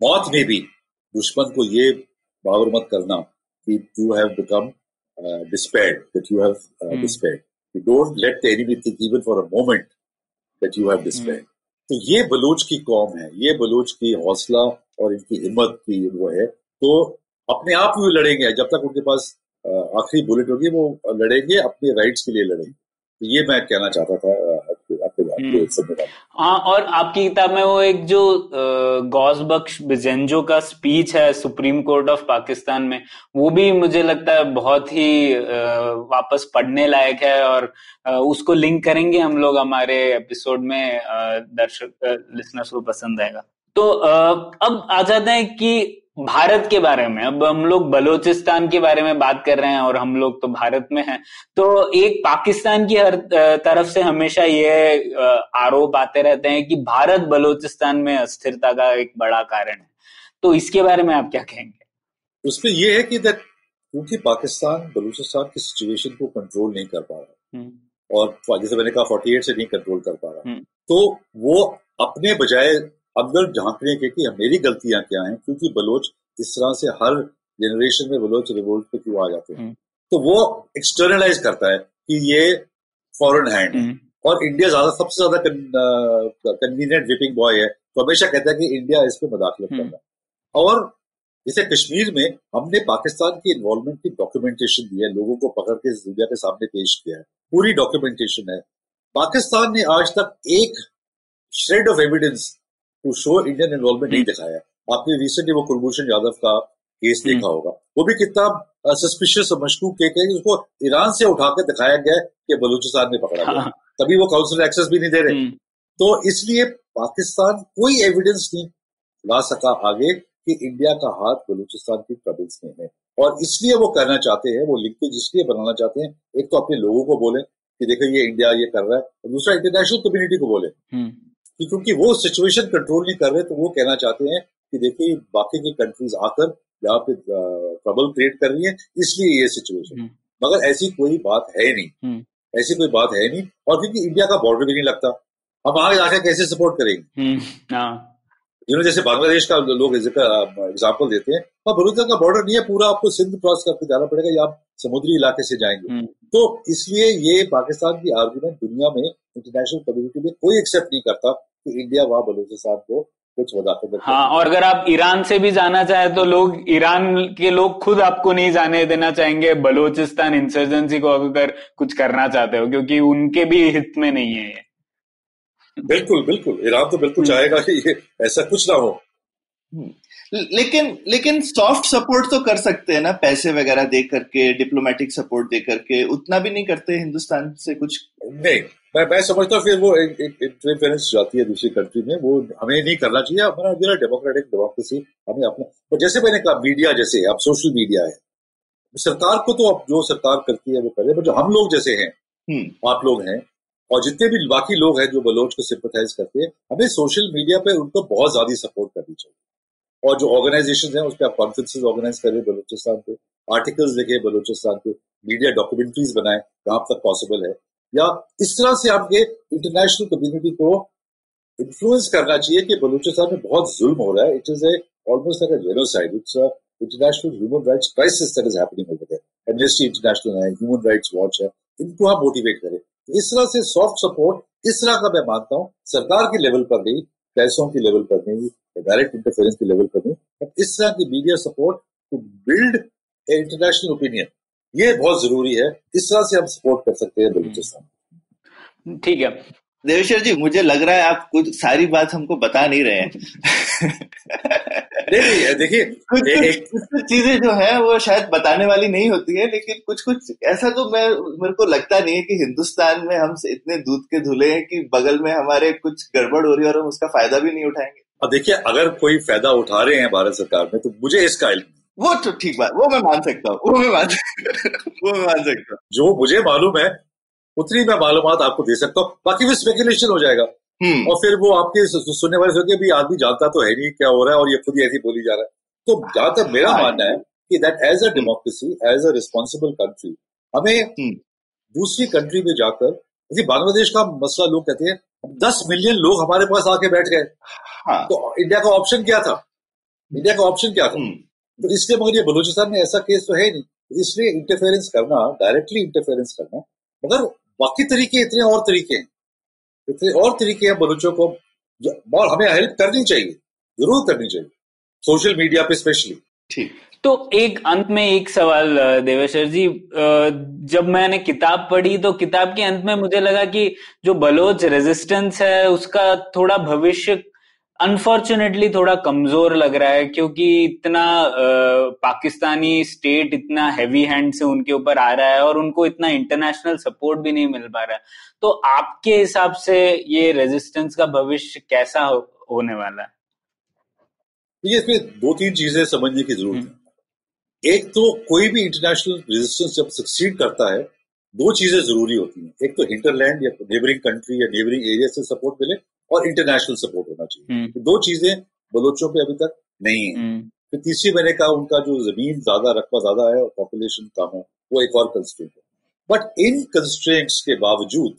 मौत में भी दुश्मन को ये बावर मत करना कि you have become dispirited that you have dispirited you don't let the enemy think even for a moment that you have dispirited तो ये बलूच की कौम है ये बलूच की हौसला और इनकी हिम्मत की वो है। तो अपने आप भी लड़ेंगे। जब तक उनके पास आखिरी बुलेट होगी वो लड़ेंगे अपने राइट्स के लिए लड़ेंगे। तो ये मैं कहना चाहता था हम्म। हाँ और आपकी किताब में वो एक जो गौस बख्श बिजेंजो का स्पीच है सुप्रीम कोर्ट ऑफ़ पाकिस्तान में वो भी मुझे लगता है बहुत ही वापस पढ़ने लायक है और उसको लिंक करेंगे हम लोग हमारे एपिसोड में दर्शक लिसनर्स को पसंद आएगा। तो अब आ जाते हैं कि भारत के बारे में। अब हम लोग बलोचिस्तान के बारे में बात कर रहे हैं और हम लोग तो भारत में हैं। तो एक पाकिस्तान की हर तरफ़ से हमेशा ये आरोप आते रहते हैं कि भारत बलोचिस्तान में अस्थिरता का एक बड़ा कारण है। तो इसके बारे में आप क्या कहेंगे? उसमें यह है कि क्योंकि पाकिस्तान बलूचिस्तान की सिचुएशन को कंट्रोल नहीं कर पा रहा हम्म। और जैसे मैंने कहा फोर्टी एट से नहीं कंट्रोल कर पा रहा। हम्म। तो वो अपने बजाय अंदर झांकने के कि मेरी गलतियाँ क्या हैं क्योंकि बलोच इस तरह से हर जनरेशन में बलोच रिवोल्ट पे क्यों आ जाते हैं हम्म। तो वो एक्सटर्नलाइज करता है कि ये फॉरेन हैंड है हम्म। और इंडिया ज़्यादा सबसे ज़्यादा कन्वीनियंट विपिंग बॉय है तो हमेशा कहता है कि इंडिया इस पर मदाखलत हम्म। कर रहा है और जैसे कश्मीर में हमने पाकिस्तान की इन्वॉल्वमेंट की डॉक्यूमेंटेशन दी है लोगों को पकड़ के दुनिया के सामने पेश किया है पूरी डॉक्यूमेंटेशन है पाकिस्तान ने आज तक एक shred of evidence to show Indian involvement नहीं दिखाया आपने रिसेंटली वो कुलभूषण यादव का केस हम्म। देखा होगा वो भी कितना सस्पिशियस मशकूक केक है उसको ईरान से उठाकर दिखाया गया कि बलूचिस्तान में पकड़ा गया हाँ। तभी वो काउंसिल एक्सेस भी नहीं दे रहे हम्म। तो इसलिए पाकिस्तान कोई एविडेंस नहीं ला सका आगे कि इंडिया का हाथ बलूचिस्तान की ट्रबल्स में है और इसलिए वो करना चाहते हैं वो लिंकेज इसलिए बनाना चाहते हैं एक तो अपने लोगों को बोले कि देखो ये इंडिया ये कर रहा है और दूसरा इंटरनेशनल कम्युनिटी को बोले हम्म। कि क्योंकि वो सिचुएशन कंट्रोल नहीं कर रहे तो वो कहना चाहते हैं कि देखिए बाकी की कंट्रीज़ आकर यहाँ पे ट्रबल क्रिएट कर रही है इसलिए ये सिचुएशन हम्म। मगर ऐसी कोई बात है नहीं हम्म। ऐसी कोई बात है नहीं और क्योंकि इंडिया का बॉर्डर भी नहीं लगता हम आगे जाकर कैसे सपोर्ट करेंगे यू हम्म, हाँ। जैसे बांग्लादेश का लोग एग्ज़ाम्पल देते हैं और बलूचिस्तान का बॉर्डर नहीं है पूरा आपको सिंध क्रॉस करके जाना पड़ेगा या आप समुद्री इलाके से जाएँगे तो इसलिए ये पाकिस्तान की आर्गुमेंट दुनिया में इंटरनेशनल कम्युनिटी में कोई एक्सेप्ट नहीं करता कि इंडिया वहाँ बलूचिस्तान को कुछ वजाकत हाँ। और अगर आप ईरान से भी जाना चाहे तो लोग ईरान के लोग खुद आपको नहीं जाने देना चाहेंगे। बलूचिस्तान इंसर्जेंसी को अगर कुछ करना चाहते हो क्योंकि उनके भी हित में नहीं है ये। बिल्कुल बिल्कुल। ईरान तो बिल्कुल। चाहेगा कि ये ऐसा कुछ ना हो। लेकिन लेकिन सॉफ्ट सपोर्ट तो कर सकते हैं ना पैसे वगैरह दे करके डिप्लोमेटिक सपोर्ट दे करके उतना भी नहीं करते हिंदुस्तान से कुछ? नहीं। मैं मैं समझता हूँ फिर वो इंटरफेरेंस जाती है दूसरी कंट्री में वो हमें नहीं करना चाहिए। हमारा मेरा डेमोक्रेटिक डेमोक्रेसी हमें अपना तो जैसे मैंने कहा मीडिया जैसे अब सोशल मीडिया है। सरकार को तो अब जो सरकार करती है वो करे बट जो हम लोग जैसे हैं हम्म। आप लोग हैं और जितने भी बाकी लोग हैं जो बलोच को सिंपथाइज करते हैं हमें सोशल मीडिया पे उनको बहुत ज़्यादा सपोर्ट करनी चाहिए। और जो ऑर्गेनाइजेशन है उस पर आप कॉन्फ्रेंसेज ऑर्गेनाइज करें बलोचिस्तान पे आर्टिकल्स लिखे बलोचिस्तान पे मीडिया डॉक्यूमेंट्रीज बनाए जहाँ तक पॉसिबल है। या इस तरह से आपके इंटरनेशनल कम्युनिटी को इन्फ्लुएंस करना चाहिए कि बलूचिस्तान में बहुत जुल्म हो रहा है। It is a almost like a genocide it's a international human rights crisis that is happening over there Amnesty International है ह्यूमन राइट्स वॉच है, इनको आप मोटिवेट करें। इस तरह से सॉफ्ट सपोर्ट इस तरह का मैं मानता हूँ, सरकार के लेवल पर नहीं, पैसों के लेवल पर नहीं डायरेक्ट इंटरफेरेंस के लेवल पर नहीं इस तरह की media support to build a international opinion ये बहुत ज़रूरी है। इस तरह से हम सपोर्ट कर सकते हैं बलूचिस्तान? ठीक है। देवेश्वर जी मुझे लग रहा है आप कुछ सारी बात हमको बता नहीं रहे हैं। देखिए कुछ कुछ चीज़ें जो है वो शायद बताने वाली नहीं होती है लेकिन कुछ कुछ ऐसा तो मैं मेरे को लगता नहीं है कि हिंदुस्तान में हम इतने दूध के धुले हैं कि बगल में हमारे कुछ गड़बड़ हो रही है और हम उसका फ़ायदा भी नहीं उठाएँगे। देखिए अगर कोई फ़ायदा उठा रहे हैं भारत सरकार में तो मुझे इसका इल्म वो तो ठीक बात वो मैं मान सकता हूँ वो मैं मान वो मैं मान सकता हूँ। जो मुझे मालूम है उतनी मैं मालूम आपको दे सकता हूँ। बाकी भी स्पेकुलेशन हो जाएगा। हम्म। और फिर वो आपके सुनने वाले सोचे भी आदमी जानता तो है नहीं क्या हो रहा है और ये खुद ही ऐसी बोली जा रहा है। तो जहाँ तक मेरा हाँ। मानना है कि that as a democracy as a responsible country हमें हम्म। दूसरी कंट्री में जाकर जैसे बांग्लादेश का मसला लोग कहते हैं दस मिलियन लोग हमारे पास आके बैठ गए। हाँ। तो इंडिया का ऑप्शन क्या था? इंडिया का ऑप्शन क्या था? हम्म। तो इसलिए मगर ये बलूचिस्तान में ऐसा केस तो है नहीं। तो इसलिए इंटरफेरेंस करना डायरेक्टली इंटरफेरेंस करना मगर बाकी तरीके इतने और तरीके हैं। इतने और तरीके हैं बलूचों को और हमें हेल्प करनी चाहिए ज़रूर करनी चाहिए सोशल मीडिया पे स्पेशली ठीक। तो एक अंत में एक सवाल देवेश्वर जी जब मैंने किताब पढ़ी तो किताब के अंत में मुझे लगा कि जो बलोच रेजिस्टेंस है उसका थोड़ा भविष्य अनफॉर्चुनेटली थोड़ा कमज़ोर लग रहा है क्योंकि इतना पाकिस्तानी स्टेट इतना हैवी हैंड से उनके ऊपर आ रहा है और उनको इतना इंटरनेशनल सपोर्ट भी नहीं मिल पा रहा है। तो आपके हिसाब से ये रेजिस्टेंस का भविष्य कैसा हो, होने वाला है? ये इसमें दो तीन चीज़ें समझने की ज़रूरत है। एक तो कोई भी इंटरनेशनल रेजिस्टेंस जब सक्सीड करता है दो चीज़ें ज़रूरी होती हैं। एक तो हिंटरलैंड या नेबरिंग कंट्री या नेबरिंग एरिया से सपोर्ट मिले और इंटरनेशनल सपोर्ट होना चाहिए। हम्म, ये दो चीज़ें बलोचों पे अभी तक नहीं है। हम्म, फिर तीसरी मैंने कहा उनका जो ज़मीन ज़्यादा रकबा ज़्यादा है और पॉपुलेशन कम है वो एक और कंस्ट्रेंट है। बट इन कंस्ट्रेंट्स के बावजूद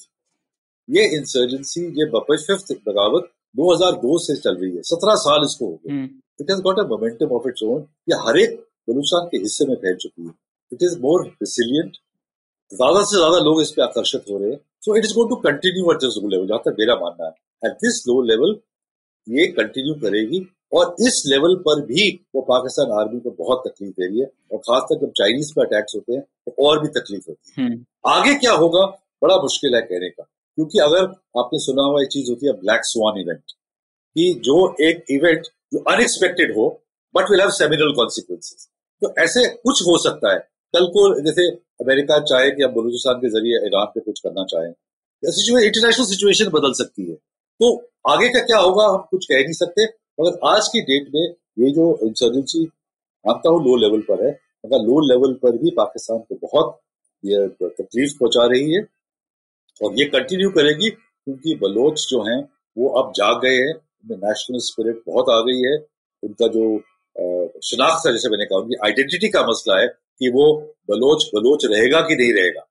ये इंसर्जेंसी ये फिफ्थ बगावत 2002 से चल रही है। सत्रह साल इसको हो गए। It has got a momentum of its own ये हर एक बलूचिस्तान के हिस्से में फैल चुकी है। इट इज़ मोर रिसिलियंट ज़्यादा से ज़्यादा लोग इस पर आकर्षित हो रहे हैं। So it is going to continue at this level जहाँ तक मेरा मानना है। एट दिस लो लेवल ये कंटिन्यू करेगी। और इस लेवल पर भी वो पाकिस्तान आर्मी को बहुत तकलीफ़ दे रही है। और खासकर जब चाइनीज़ पे अटैक्स होते हैं तो और भी तकलीफ़ होती है। हम्म, आगे क्या होगा? बड़ा मुश्किल है कहने का। क्योंकि अगर आपने सुना हुआ एक चीज़ होती है ब्लैक स्वान इवेंट कि जो एक इवेंट जो अनएक्सपेक्टेड हो but will have seminal consequences तो ऐसे कुछ हो सकता है। कल को जैसे अमेरिका चाहे कि हम बलूचिस्तान के ज़रिए ईरान पे कुछ करना चाहें इंटरनेशनल सिचुएशन बदल सकती है। तो आगे का क्या होगा, हम कुछ कह नहीं सकते, मगर आज की डेट में ये जो इंसर्जेंसी मानता हूँ लो लेवल पर है, मगर लो लेवल पर भी पाकिस्तान को बहुत ये तकलीफ़ पहुँचा रही है, और ये कंटिन्यू करेगी, क्योंकि बलोच जो हैं, वो अब जाग गए हैं, उनमें नेशनल स्पिरिट बहुत आ गई है, उनका जो शनाख्त है, जैसे मैंने कहा, उनकी आइडेंटिटी का मसला है, कि वो बलोच बलोच रहेगा कि नहीं रहेगा।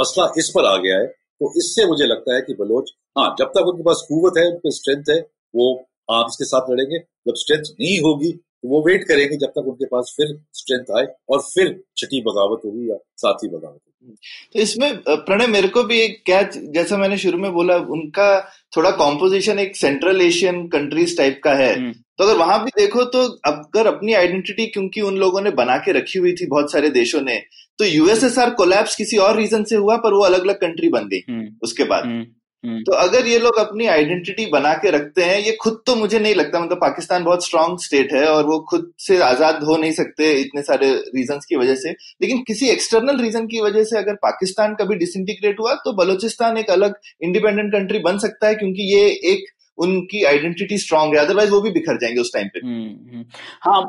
मसला इस पर आ गया है तो इससे मुझे लगता है कि बलोच हाँ जब तक उनके पास कुवत है उनके स्ट्रेंथ है वो आर्म्स के साथ लड़ेंगे। जब स्ट्रेंथ नहीं होगी तो वो वेट करेंगे जब तक उनके पास फिर स्ट्रेंथ आए और फिर छठी बगावत होगी या सातवीं बगावत होगी। तो इसमें प्रणय मेरे को भी एक क्या जैसा मैंने शुरू में बोला उनका थोड़ा कॉम्पोजिशन एक सेंट्रल एशियन कंट्रीज़ टाइप का है। हम्म, तो अगर वहाँ भी देखो तो अगर अपनी आइडेंटिटी क्योंकि उन लोगों ने बना के रखी हुई थी बहुत सारे देशों ने तो यूएसएसआर कोलैप्स किसी और रीजन से हुआ पर वो अलग अलग कंट्री बन गई हम्म, उसके बाद। हम्म, हम्म, तो अगर ये लोग अपनी आइडेंटिटी बना के रखते हैं ये खुद तो मुझे नहीं लगता मतलब पाकिस्तान बहुत स्ट्रांग स्टेट है और वो खुद से आज़ाद हो नहीं सकते इतने सारे रीजन की वजह से। लेकिन किसी एक्सटर्नल रीजन की वजह से अगर पाकिस्तान कभी डिसइंटीग्रेट हुआ तो बलोचिस्तान एक अलग इंडिपेंडेंट कंट्री बन सकता है क्योंकि ये एक उनकी आइडेंटिटी स्ट्रांग है अदरवाइज़ वो भी बिखर जाएँगे उस टाइम पे। हम्म, हम्म। हाँ।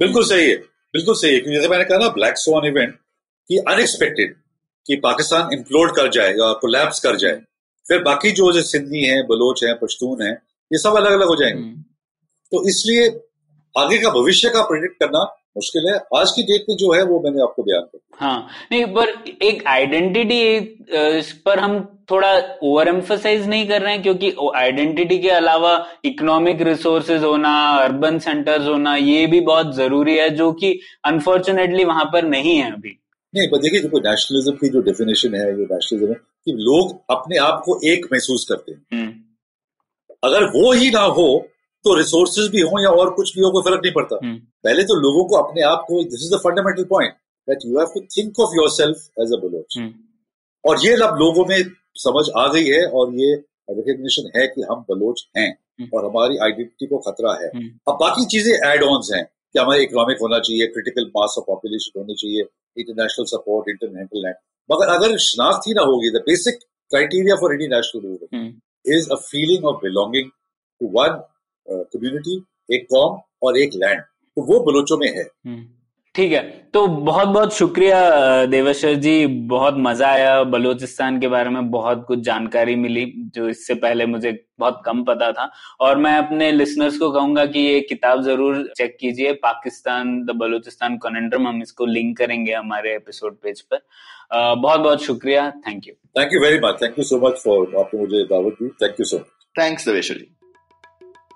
बिल्कुल सही है बिल्कुल सही है। क्योंकि जैसे मैंने कहा ना ब्लैक सोन इवेंट कि अनएक्सपेक्टेड कि पाकिस्तान इम्प्लोड कर जाए या कोलैप्स कर जाए फिर बाकी जो जो सिंधी हैं बलोच हैं पश्तून हैं ये सब अलग अलग हो जाएँगे। हम्म, तो इसलिए आगे का भविष्य का प्रिडिक्ट करना मुश्किल है। आज की डेट में जो है वो मैंने आपको बयान कर हाँ नहीं पर एक आइडेंटिटी इस पर हम थोड़ा ओवर एम्फोसाइज नहीं कर रहे हैं क्योंकि आइडेंटिटी के अलावा इकोनॉमिक रिसोर्सेज होना अर्बन सेंटर्स होना ये भी बहुत ज़रूरी है जो कि अनफॉर्चुनेटली वहाँ पर नहीं है अभी। नहीं पर देखिए देखो नेशनलिज्म की जो डेफिनेशन है जो नेशनलिज्म है कि लोग अपने आप को एक महसूस करते हैं। हम्म, अगर वो ही ना हो तो रिसोर्सेज भी हो या और कुछ भी हो कोई फ़र्क नहीं पड़ता। हम्म, पहले तो लोगों को अपने आप को this is the fundamental point that you have to think of yourself as a Baloch और ये अब लोगों में समझ आ गई है और ये रिकग्निशन है कि हम बलोच हैं हम्म। और हमारी आइडेंटिटी को खतरा है। हम्म। अब बाकी चीज़ें एड ऑन हैं कि हमारे इकोनॉमिक होना चाहिए क्रिटिकल मास ऑफ़ पॉपुलेशन होनी चाहिए इंटरनेशनल सपोर्ट इंटरनेशनल लैंड मगर अगर शनाख्त ही ना होगी the basic criteria for any national is a feeling of belonging to one community एक कॉम और एक लैंड तो वो बलोचों में है. हम्म। ठीक है। तो बहुत बहुत शुक्रिया देवेश्वर जी। बहुत मज़ा आया बलूचिस्तान के बारे में बहुत कुछ जानकारी मिली जो इससे पहले मुझे बहुत कम पता था। और मैं अपने लिसनर्स को कहूँगा कि ये किताब ज़रूर चेक कीजिए। पाकिस्तान द बलूचिस्तान कॉनेंड्रम हम इसको लिंक करेंगे हमारे एपिसोड पेज पर। बहुत बहुत शुक्रिया। Thank you thank you very much thank you so much for आपने मुझे दावत दी. Thank you so much thanks Deveshwar ji.